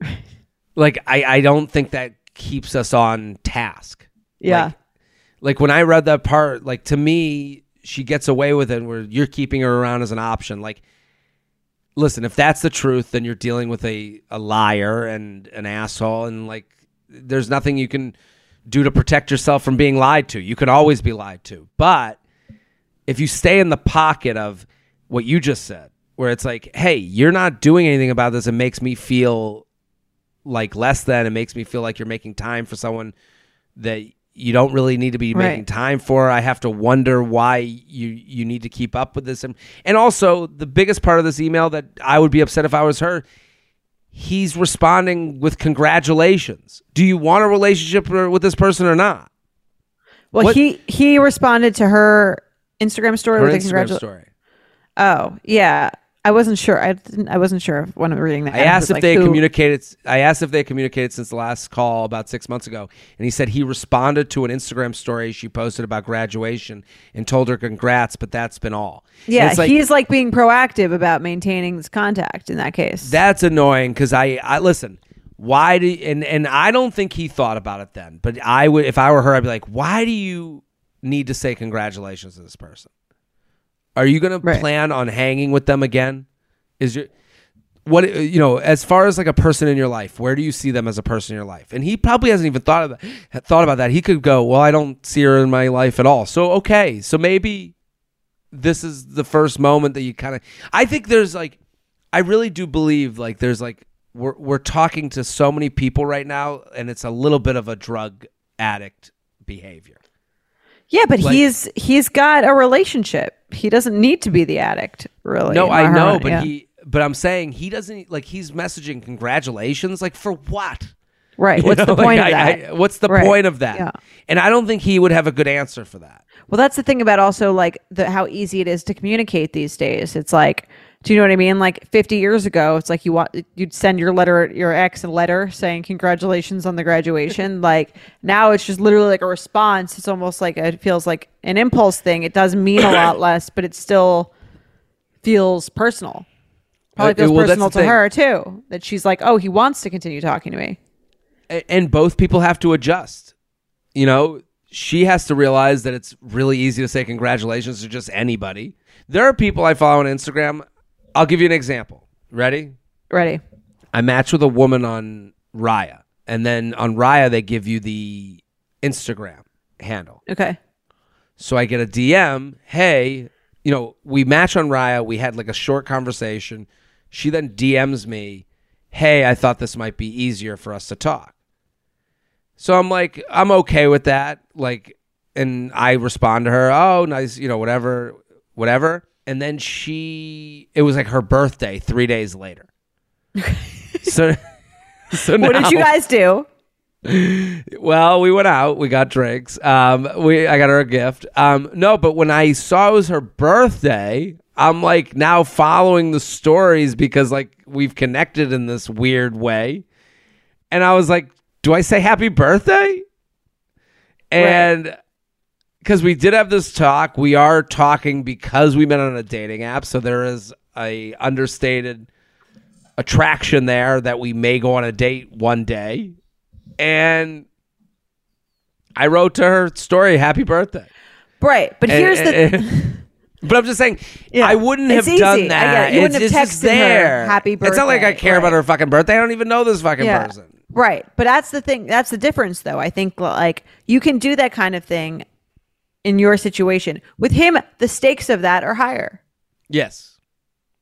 [LAUGHS] like I, I don't think that keeps us on task. Yeah. Like, like when I read that part, like to me, she gets away with it where you're keeping her around as an option. Like, listen, if that's the truth, then you're dealing with a, a liar and an asshole, and like, there's nothing you can do to protect yourself from being lied to. You can always be lied to. But if you stay in the pocket of what you just said, where it's like, hey, you're not doing anything about this, it makes me feel like less than, it makes me feel like you're making time for someone that you don't really need to be Right. making time for. I have to wonder why you you need to keep up with this. And, and also, the biggest part of this email that I would be upset if I was her, he's responding with congratulations. Do you want a relationship with this person or not? Well, What- he he responded to her Instagram story Her with a Instagram congratulations. story. Oh, yeah. I wasn't sure. I didn't, I wasn't sure when I'm reading that. I asked if like, they who- communicated. I asked if they communicated since the last call about six months ago, and he said he responded to an Instagram story she posted about graduation and told her congrats, but that's been all. Yeah, like, he's like being proactive about maintaining this contact in that case. that's annoying because I, I listen. Why do and and I don't think he thought about it then, but I would if I were her, I'd be like, why do you need to say congratulations to this person? Are you going to plan on hanging with them again? Is your what uh, you know as far as like a person in your life where do you see them as a person in your life? And he probably hasn't even thought of that thought about that. He could go well i don't see her in my life at all. So okay. So maybe this is the first moment that you kind of i think there's like i really do believe like there's like we're, we're talking to so many people right now and it's a little bit of a drug addict behavior yeah, but like- he's he's got a relationship. He doesn't need to be the addict, really. No, I know, heart, but yeah. he. But I'm saying he doesn't like. He's messaging congratulations, like for what? right. You What's know, [LAUGHS] the point like, of I- that? I- what's the Right. point of that? Yeah. And I don't think he would have a good answer for that. Well, that's the thing about also like the how easy it is to communicate these days. It's like, do you know what I mean? Like 50 years ago, it's like you want you'd send your letter your ex a letter saying congratulations on the graduation. [LAUGHS] like now, it's just literally like a response. It's almost like it feels like an impulse thing. It does mean a lot [COUGHS] less, but it still feels personal. Probably Uh, feels well, personal to thing. her too. That she's like, oh, he wants to continue talking to me. And both people have to adjust. You know, she has to realize that it's really easy to say congratulations to just anybody. There are people I follow on Instagram. I'll give you an example. Ready? Ready? I match with a woman on Raya, and then on Raya they give you the Instagram handle. Okay. So I get a DM, hey, you know, we match on Raya. We had like a short conversation. She then DMs me, hey, I thought this might be easier for us to talk. So I'm like, I'm okay with that. Like, and I respond to her, oh, nice, you know, whatever, whatever. And then she, it was like her birthday three days later. so, [LAUGHS] so What did you guys do? well, we went out. We got drinks. Um, we I got her a gift. Um, no, but when I saw it was her birthday, I'm like now following the stories because like we've connected in this weird way, and I was like, do I say happy birthday? And because we did have this talk, we are talking because we met on a dating app, so there is a understated attraction there that we may go on a date one day and I wrote to her story, "Happy birthday." Right. But And- here's the and- [LAUGHS] but I'm just saying, Yeah. I wouldn't It's have done easy. I that. You wouldn't have texted her. "Happy It's not like I birthday." care about her fucking birthday. I don't even know this fucking person. Right. But that's the thing. That's the difference, though. I think like you can do that kind of thing in your situation. With him, the stakes of that are higher. Yes.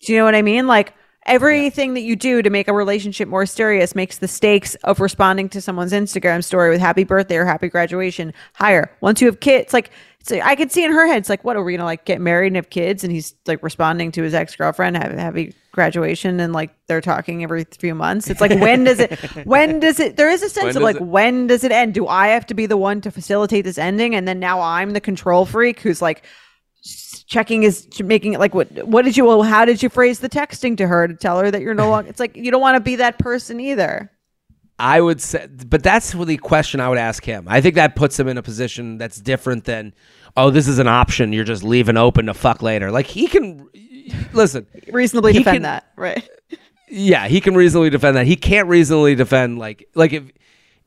Do you know what I mean? Like everything that you do to make a relationship more serious makes the stakes of responding to someone's Instagram story with happy birthday or happy graduation higher. Once you have kids, like like, I could see in her head, it's like, what are we gonna like get married and have kids? And he's like responding to his ex girlfriend, have happy graduation, and like they're talking every few months. It's like when does it? [LAUGHS] When does it? There is a sense When of like it- when does it end? Do I have to be the one to facilitate this ending? And then now I'm the control freak who's like checking is making it like what what did you well how did you phrase the texting to her to tell her that you're no longer it's like you don't want to be that person either I would say, but that's the question I would ask him. I think that puts him in a position that's different than, oh, this is an option. You're just leaving open to fuck later. Like he can, listen, reasonably defend can- that right yeah, he can reasonably defend that. He can't reasonably defend like like if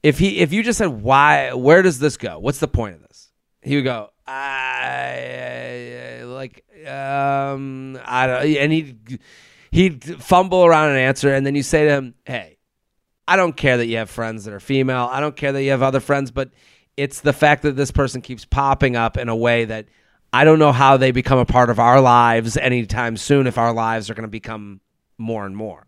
if he if you just said why where does this go? What's the point of this? He would go I like um I don't and he he'd fumble around an answer and then you say to him, "Hey, I don't care that you have friends that are female. I don't care that you have other friends, but it's the fact that this person keeps popping up in a way that I don't know how they become a part of our lives anytime soon if our lives are going to become more and more.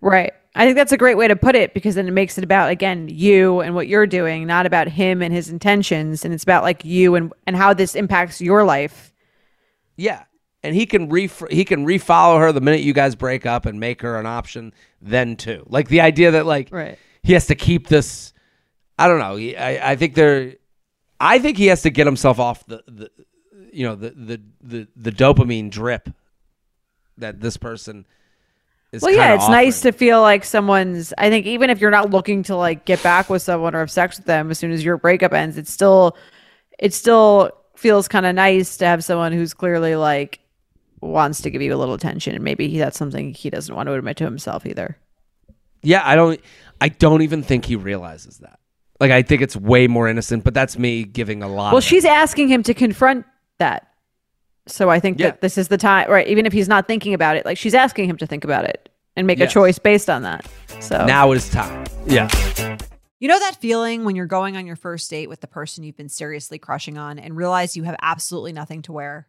right I think that's a great way to put it because then it makes it about again you and what you're doing, not about him and his intentions, and it's about like you and and how this impacts your life. Yeah, and he can re he can refollow her the minute you guys break up and make her an option then too. Like the idea that like Right. he has to keep this. I don't know. I I think there. I think he has to get himself off the the you know the the the, the dopamine drip that this person is. Well, yeah, it's nice to feel like someone's. I think even if you're not looking to like get back with someone or have sex with them as soon as your breakup ends, it's still, it still feels kind of nice to have someone who's clearly like wants to give you a little attention, and maybe he, that's something he doesn't want to admit to himself either. Yeah, I don't. I don't even think he realizes that. Like, I think it's way more innocent. But that's me giving a lot. Well, of it. she's asking him to confront that. So I think Yeah. that this is the time, right? Even if he's not thinking about it, like she's asking him to think about it and make Yes. a choice based on that. So now it is time. Yeah. You know that feeling when you're going on your first date with the person you've been seriously crushing on and realize you have absolutely nothing to wear?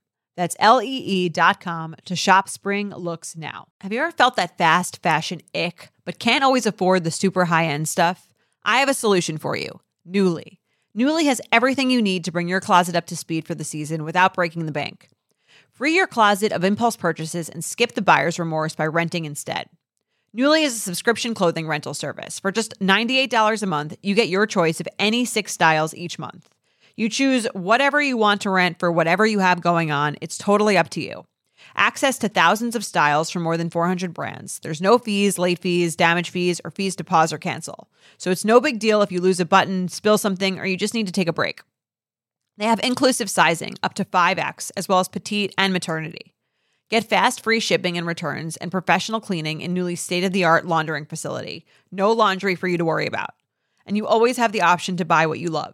That's lee.com to shop spring looks now. Have you ever felt that fast fashion ick, but can't always afford the super high end stuff? I have a solution for you Nuuly. Nuuly has everything you need to bring your closet up to speed for the season without breaking the bank. Free your closet of impulse purchases and skip the buyer's remorse by renting instead. Nuuly is a subscription clothing rental service. For just $98 a month, you get your choice of any six styles each month. You choose whatever you want to rent for whatever you have going on. It's totally up to you. Access to thousands of styles from more than 400 brands. There's no fees, late fees, damage fees, or fees to pause or cancel. So it's no big deal if you lose a button, spill something, or you just need to take a break. They have inclusive sizing up to 5X, as well as petite and maternity. Get fast free shipping and returns and professional cleaning in Nuuly state of the art laundering facility. No laundry for you to worry about. And you always have the option to buy what you love,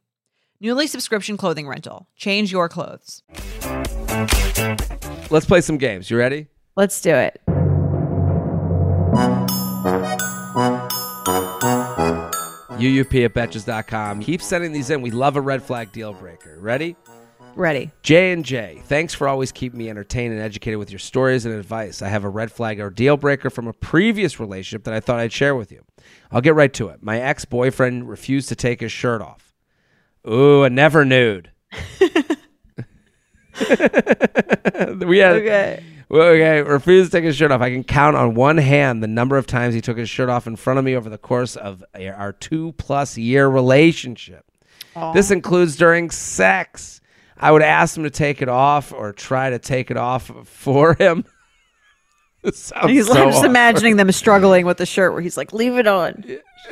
Nuuly subscription clothing rental. Change your clothes. Let's play some games. You ready? let's do it. UUP at betches.com. Keep sending these in. We love a red flag deal breaker. Ready? Ready. J and J, thanks for always keeping me entertained and educated with your stories and advice. I have a red flag or deal breaker from a previous relationship that I thought I'd share with you. I'll get right to it. My ex boyfriend refused to take his shirt off. Ooh, a never nude. [LAUGHS] [LAUGHS] we had Okay. well, okay, refused to take his shirt off. I can count on one hand the number of times he took his shirt off in front of me over the course of our two plus year relationship. This includes during sex. I would ask him to take it off or try to take it off for him. [LAUGHS] He's so I'm just awkward. imagining them struggling with the shirt where he's like, leave it on.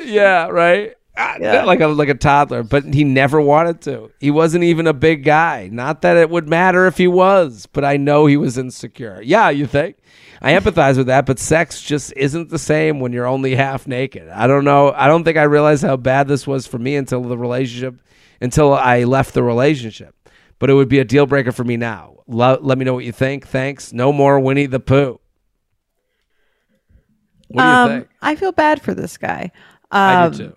Yeah, right. Ah, Yeah. Like a like a toddler, but he never wanted to. He wasn't even a big guy. Not that it would matter if he was, but I know he was insecure. Yeah, you think? I empathize with that, but sex just isn't the same when you're only half naked. I don't know. I don't think I realized how bad this was for me until the relationship, until I left the relationship. But it would be a deal breaker for me now. Lo- let me know what you think. Thanks. No more Winnie the Pooh. What do you um, think? I feel bad for this guy. Um, I do too.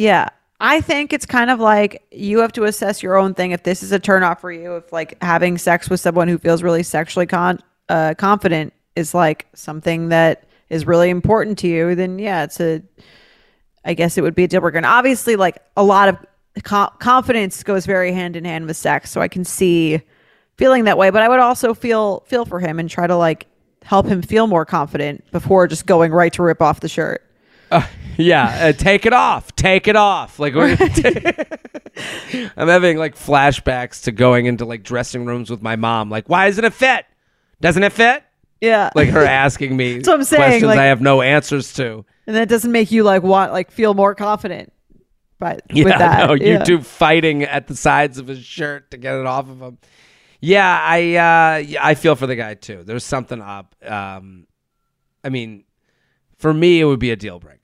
Yeah. I think it's kind of like you have to assess your own thing. If this is a turnoff for you, if like having sex with someone who feels really sexually con- uh, confident is like something that is really important to you, then yeah, it's a, I guess it would be a deal breaker. And obviously, like a lot of co- confidence goes very hand in hand with sex. So I can see feeling that way, but I would also feel feel for him and try to like help him feel more confident before just going right to rip off the shirt. Yeah, uh, take it off. Take it off. Like we're [LAUGHS] I'm having like flashbacks to going into like dressing rooms with my mom. Like, why doesn't it fit? Doesn't it fit? Yeah. Like her asking me That's what I'm saying, questions like- I have no answers to. and that doesn't make you like want like feel more confident but Yeah, with that no, you yeah. two fighting at the sides of his shirt to get it off of him. Yeah, I uh, I feel for the guy too. There's something up. Um, I mean, for me, it would be a deal breaker.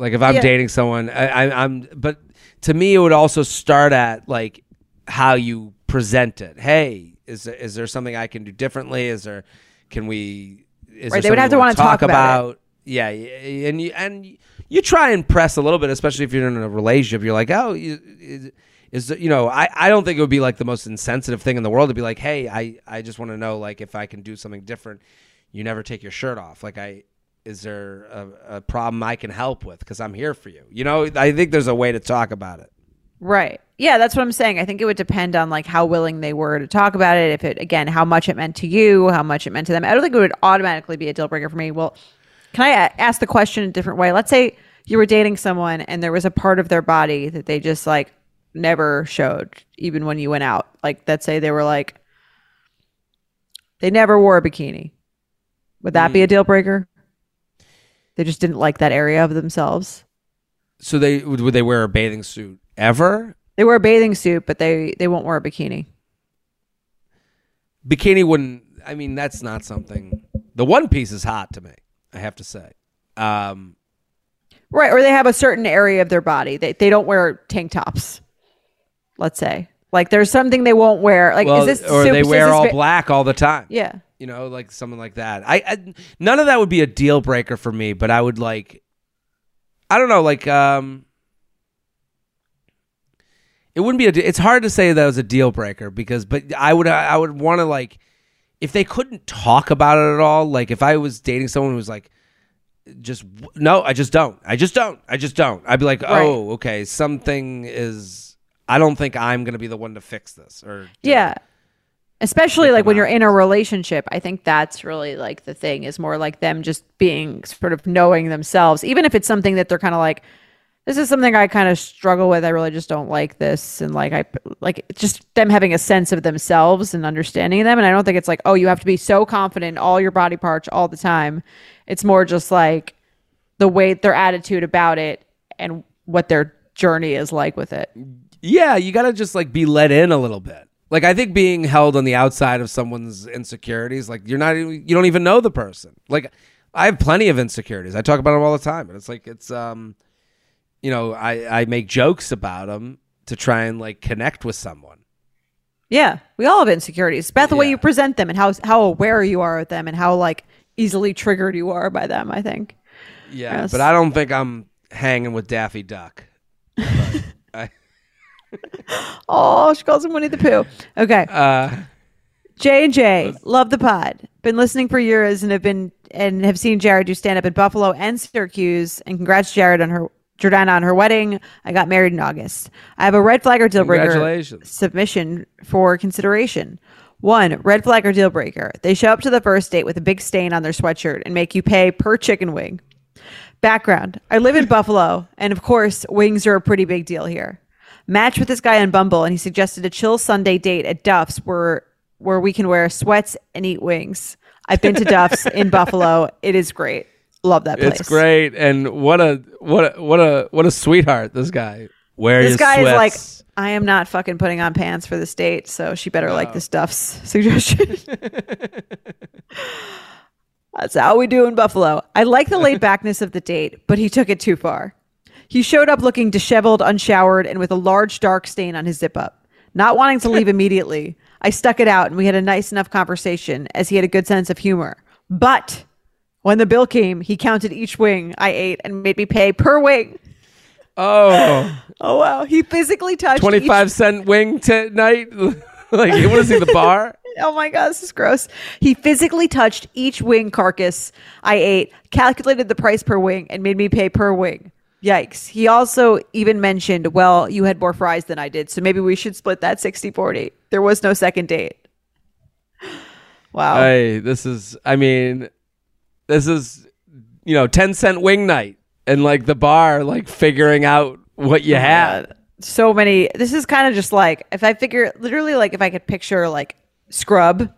Like if I'm Yeah. dating someone, I, I, I'm. But to me, it would also start at like how you present it. Hey, is is there something I can do differently? Is there can we? Is Right, there they would have to wanna talk about it. Yeah, and you and you try and press a little bit, especially if you're in a relationship. You're like, oh, you, is, is you know, I, I don't think it would be like the most insensitive thing in the world to be like, hey, I I just want to know like if I can do something different. You never take your shirt off. Like I, is there a, a problem I can help with? Because I'm here for you. You know, I think there's a way to talk about it. right. Yeah that's what i'm saying. I think it would depend on like how willing they were to talk about it. If it again how much it meant to you how much it meant to them. I don't think it would automatically be a deal breaker for me. Well can I ask the question a different way? Let's say you were dating someone and there was a part of their body that they just like never showed even when you went out. Like let's say they were like they never wore a bikini. Would that be a hmm. deal breaker they just didn't like that area of themselves So they would, would they wear a bathing suit ever? They wear a bathing suit, but they they won't wear a bikini. Bikini wouldn't. I mean, that's not something. The one piece is hot to me. I have to say. Um, Right, or they have a certain area of their body. They they don't wear tank tops. Let's say. Like there's something they won't wear. Like well, is this or they wear all black all the time. Yeah. You know, like something like that. I, I none of that would be a deal breaker for me, but I would like, I don't know, like um, it wouldn't be a. It's hard to say that was a deal breaker because, but I would I would want to like, if they couldn't talk about it at all, like if I was dating someone who was like. Just no, I just don't. I just don't. I just don't. I'd be like, Right. oh, okay, something is. I don't think I'm gonna be the one to fix this. Or Yeah. Especially like when you're in a relationship, I think that's really like the thing is more like them just being sort of knowing themselves, even if it's something that they're kind of like, this is something I kind of struggle with. I really just don't like this, and like I like just them having a sense of themselves and understanding them. And I don't think it's like, oh, you have to be so confident in all your body parts all the time. It's more just like the way their attitude about it and what their journey is like with it. Yeah, you got to just like be let in a little bit. Like I think being held on the outside of someone's insecurities, like you're not, even- you don't even know the person. Like I have plenty of insecurities. I talk about them all the time, and it's like it's, um, you know, I I make jokes about them to try and like connect with someone. Yeah, we all have insecurities. It's about the way you present them and how how aware you are of them and how like easily triggered you are by them. I think. Yeah, Yes. but I don't think I'm hanging with Daffy Duck. [LAUGHS] But I, [LAUGHS] Oh, she calls him Winnie the Pooh. Okay, uh, J and J, love the pod. Been listening for years and have been and have seen Jared do stand up in Buffalo and Syracuse. And congrats, Jared, on her Jordana on her wedding. I got married in August. I have a red flag or deal breaker submission for consideration. One, red flag or deal breaker. They show up to the first date with a big stain on their sweatshirt and make you pay per chicken wing. Background I live in Buffalo, and of course, wings are a pretty big deal here. Match with this guy on Bumble, and he suggested a chill Sunday date at Duff's where, where we can wear sweats and eat wings. I've been to Duff's in [LAUGHS] Buffalo. It is great. Love that place. it's great, and what a what a what a what a sweetheart this guy. Wear This guy is like. I am not fucking putting on pants for this date, so she better like this Duff's suggestion. [LAUGHS] That's how we do in Buffalo. I like the laid backness of the date, but he took it too far. He showed up looking disheveled, unshowered, and with a large dark stain on his zip up. Not wanting to leave [LAUGHS] immediately, I stuck it out and we had a nice enough conversation as he had a good sense of humor. But When the bill came, he counted each wing I ate and made me pay per wing. Oh, [GASPS] Oh wow! He physically touched 25 each- cent wing tonight? [LAUGHS] like, what is he, the bar? [LAUGHS] Oh my god, this is gross. He physically touched each wing carcass I ate, calculated the price per wing, and made me pay per wing. Yikes. He also even mentioned, well, you had more fries than I did, so maybe we should split that 60 40. There was no second date. [SIGHS] Wow. Hey, this is, I mean, this is, you know, 10 cent wing night and like the bar, like figuring out what you had. God. So many. This is kind of just like, if I figure, literally, like if I could picture like scrub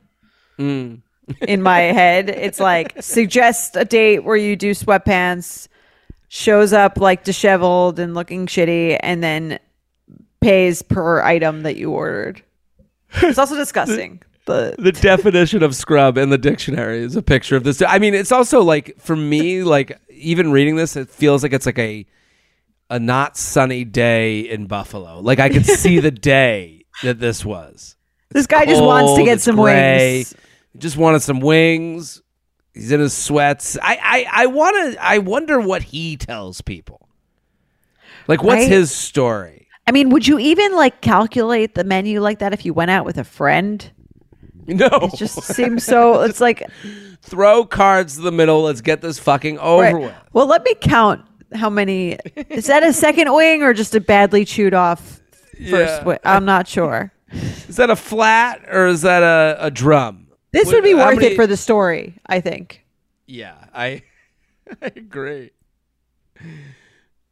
Mm. in my [LAUGHS] head, it's like suggest a date where you do sweatpants, shows up like disheveled and looking shitty, and then pays per item that you ordered. It's also disgusting. [LAUGHS] The the definition of scrub in the dictionary is a picture of this. I mean, it's also like for me, like even reading this, it feels like it's like a a not sunny day in Buffalo. Like I could see the day that this was. this guy just wants to get some gray. wings. Just wanted some wings. He's in his sweats. I I, I want to. I wonder what he tells people. Like, what's Right? his story? I mean, would you even like calculate the menu like that if you went out with a friend? [LAUGHS] No, It just seems so. It's like [LAUGHS] throw cards to the middle. Let's get this fucking over Right. with. Well, let me count how many. Is that a second wing or just a badly chewed off first Yeah. wing? I'm not sure. [LAUGHS] Is that a flat or is that a, a drum? This would be worth many- it for the story, I think. Yeah, I [LAUGHS] I agree.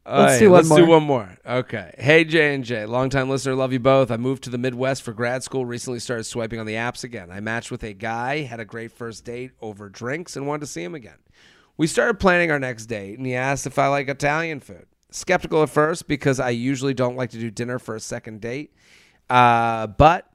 Let's Aye, do one let's do more. one more. Okay. Hey J and J, longtime listener, love you both. I moved to the Midwest for grad school. Recently started swiping on the apps again. I matched with a guy, had a great first date over drinks, and wanted to see him again. We started planning our next date, and he asked if I like Italian food. Skeptical at first because I usually don't like to do dinner for a second date, uh, but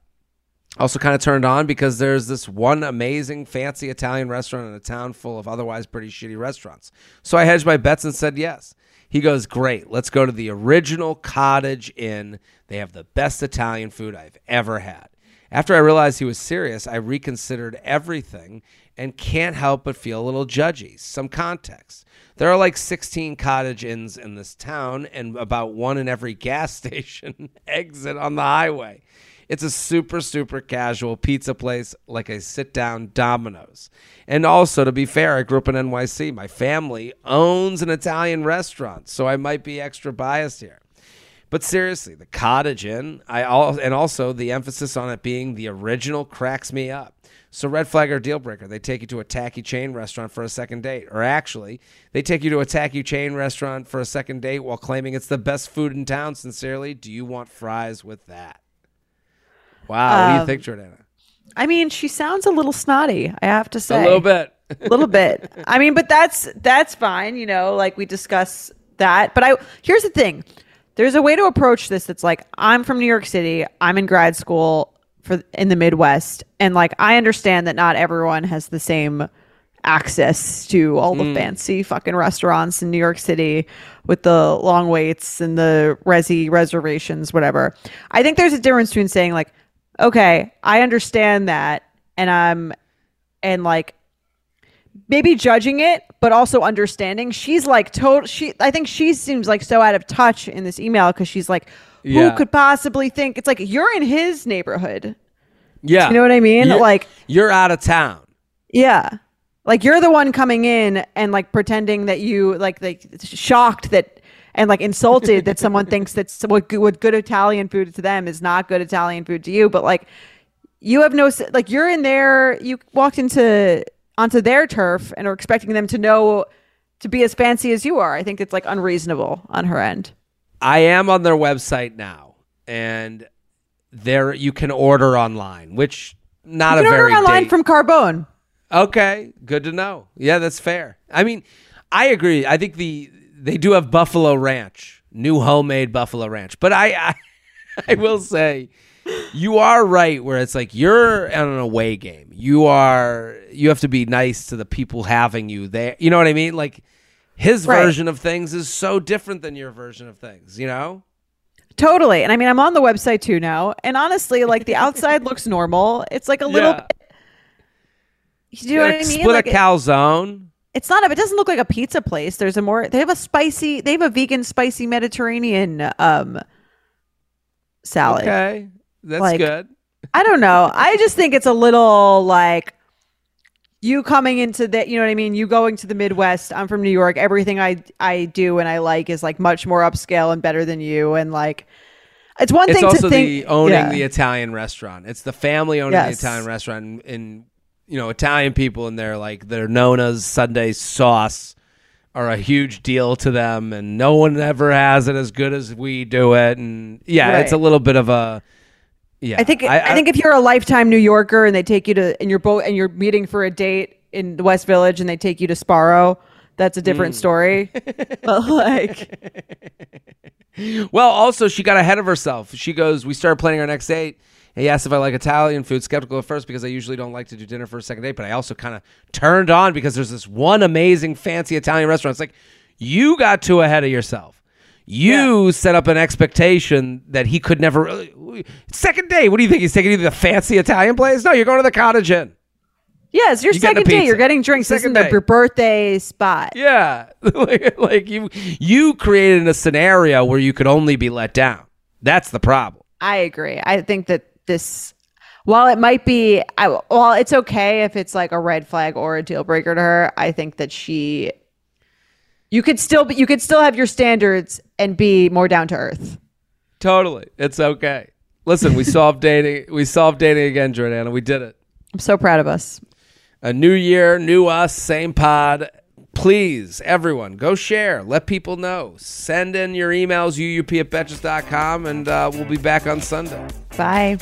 also kind of turned on because there's this one amazing fancy Italian restaurant in a town full of otherwise pretty shitty restaurants. So I hedged my bets and said yes. He goes, Great, let's go to the original Cottage Inn. They have the best Italian food I've ever had. After I realized he was serious, I reconsidered everything and can't help but feel a little judgy. Some context. There are like 16 cottage inns in this town and about one in every gas [LAUGHS] station exit on the highway. It's a super, super casual pizza place, like a sit down Domino's. And also, to be fair, I grew up in NYC. My family owns an Italian restaurant, so I might be extra biased here. But seriously, the Cottage Inn, I all, and also the emphasis on it being the original cracks me up. So red flag or deal breaker, they take you to a tacky chain restaurant for a second date, or actually, they take you to a tacky chain restaurant for a second date while claiming it's the best food in town. Sincerely, do you want fries with that? Wow, what do you Um, think, Jordana? I mean, she sounds a little snotty. I have to say, A little bit. a little bit. [LAUGHS] I mean, but that's that's fine. You know, like we discuss that. But I here's the thing: there's a way to approach this. That's like I'm from New York City. I'm in grad school for in the Midwest, and like I understand that not everyone has the same access to all the fancy fucking restaurants in New York City with the long waits and the resi reservations, whatever. I think there's a difference between saying like, okay, I understand that, and I'm and like maybe judging it but also understanding she's like total she i think she seems like so out of touch in this email because she's like who Yeah. could possibly think it's like you're in his neighborhood Yeah. you know what i mean You're- like you're out of town. yeah like you're the one coming in and like pretending that you like like shocked that and like insulted that [LAUGHS] someone thinks that's what good, what good italian food to them is not good italian food to you but like you have no like you're in there you walked into onto their turf and are expecting them to know to be as fancy as you are i think it's like unreasonable on her end I am on their website now, and there you can order online, which not you a can very order online date- from carbone Okay, good to know. Yeah, that's fair. I mean, I agree. I think the they do have Buffalo Ranch, new homemade Buffalo Ranch. But I I, [LAUGHS] I will say you are right where it's like you're on an away game. You are you have to be nice to the people having you there. You know what I mean? Like his Right. version of things is so different than your version of things, you know? totally and i mean i'm on the website too now and honestly like the outside looks normal it's like a little Yeah. bit you know what i mean Split like a calzone. It's not a. It doesn't look like a pizza place. There's a more. They have a spicy. They have a vegan spicy Mediterranean um salad. Okay, that's Like- good. I don't know. I just think it's a little like you coming into the. You know what I mean? You going to the Midwest. I'm from New York. Everything I I do and I like is like much more upscale and better than you. And like, it's one It's thing to think the owning yeah. the Italian restaurant. It's the family owning Yes. the Italian restaurant, in, and you know Italian people and their like their Nona's Sunday sauce are a huge deal to them, and no one ever has it as good as we do it. And yeah, it's a little bit of a yeah. I think I, think if you're a lifetime New Yorker and they take you to and you're both and you're meeting for a date in the West Village and they take you to Sbarro, that's a different Mm. story. but [LAUGHS] like, Well, also she got ahead of herself. She goes, "We started planning our next date." He asked if I like Italian food. Skeptical at first because I usually don't like to do dinner for a second date, but I also kind of turned on because there's this one amazing fancy Italian restaurant. It's like you got too ahead of yourself. You set up an expectation that he could never. really Second date. What do you think? He's taking you to the fancy Italian place? No, you're going to the Cottage Inn. yeah, it's your You second date. You're getting drinks. This Second isn't your birthday spot. Yeah, like, [LAUGHS] like you you created a scenario where you could only be let down. That's the problem. I agree. I think that this, while it might be, I, while it's okay if it's like a red flag or a deal breaker to her, I think that she, you could still, be, you could still have your standards and be more down to earth. Totally. It's okay. Listen, we solved dating. We solved dating again, Jordana. We did it. I'm so proud of us. A new year, new us, same pod. Please, everyone, go share. Let people know. Send in your emails, uup at betches.com, and uh, we'll be back on Sunday. Bye.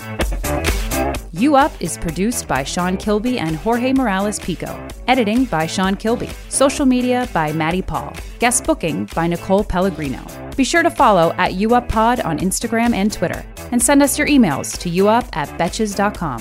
You Up is produced by Sean Kilby and Jorge Morales Pico. Editing by Sean Kilby. Social media by Maddie Paul. Guest booking by Nicole Pellegrino. Be sure to follow at UUpPod on Instagram and Twitter. And send us your emails to uup at betches.com.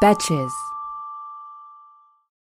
Betches.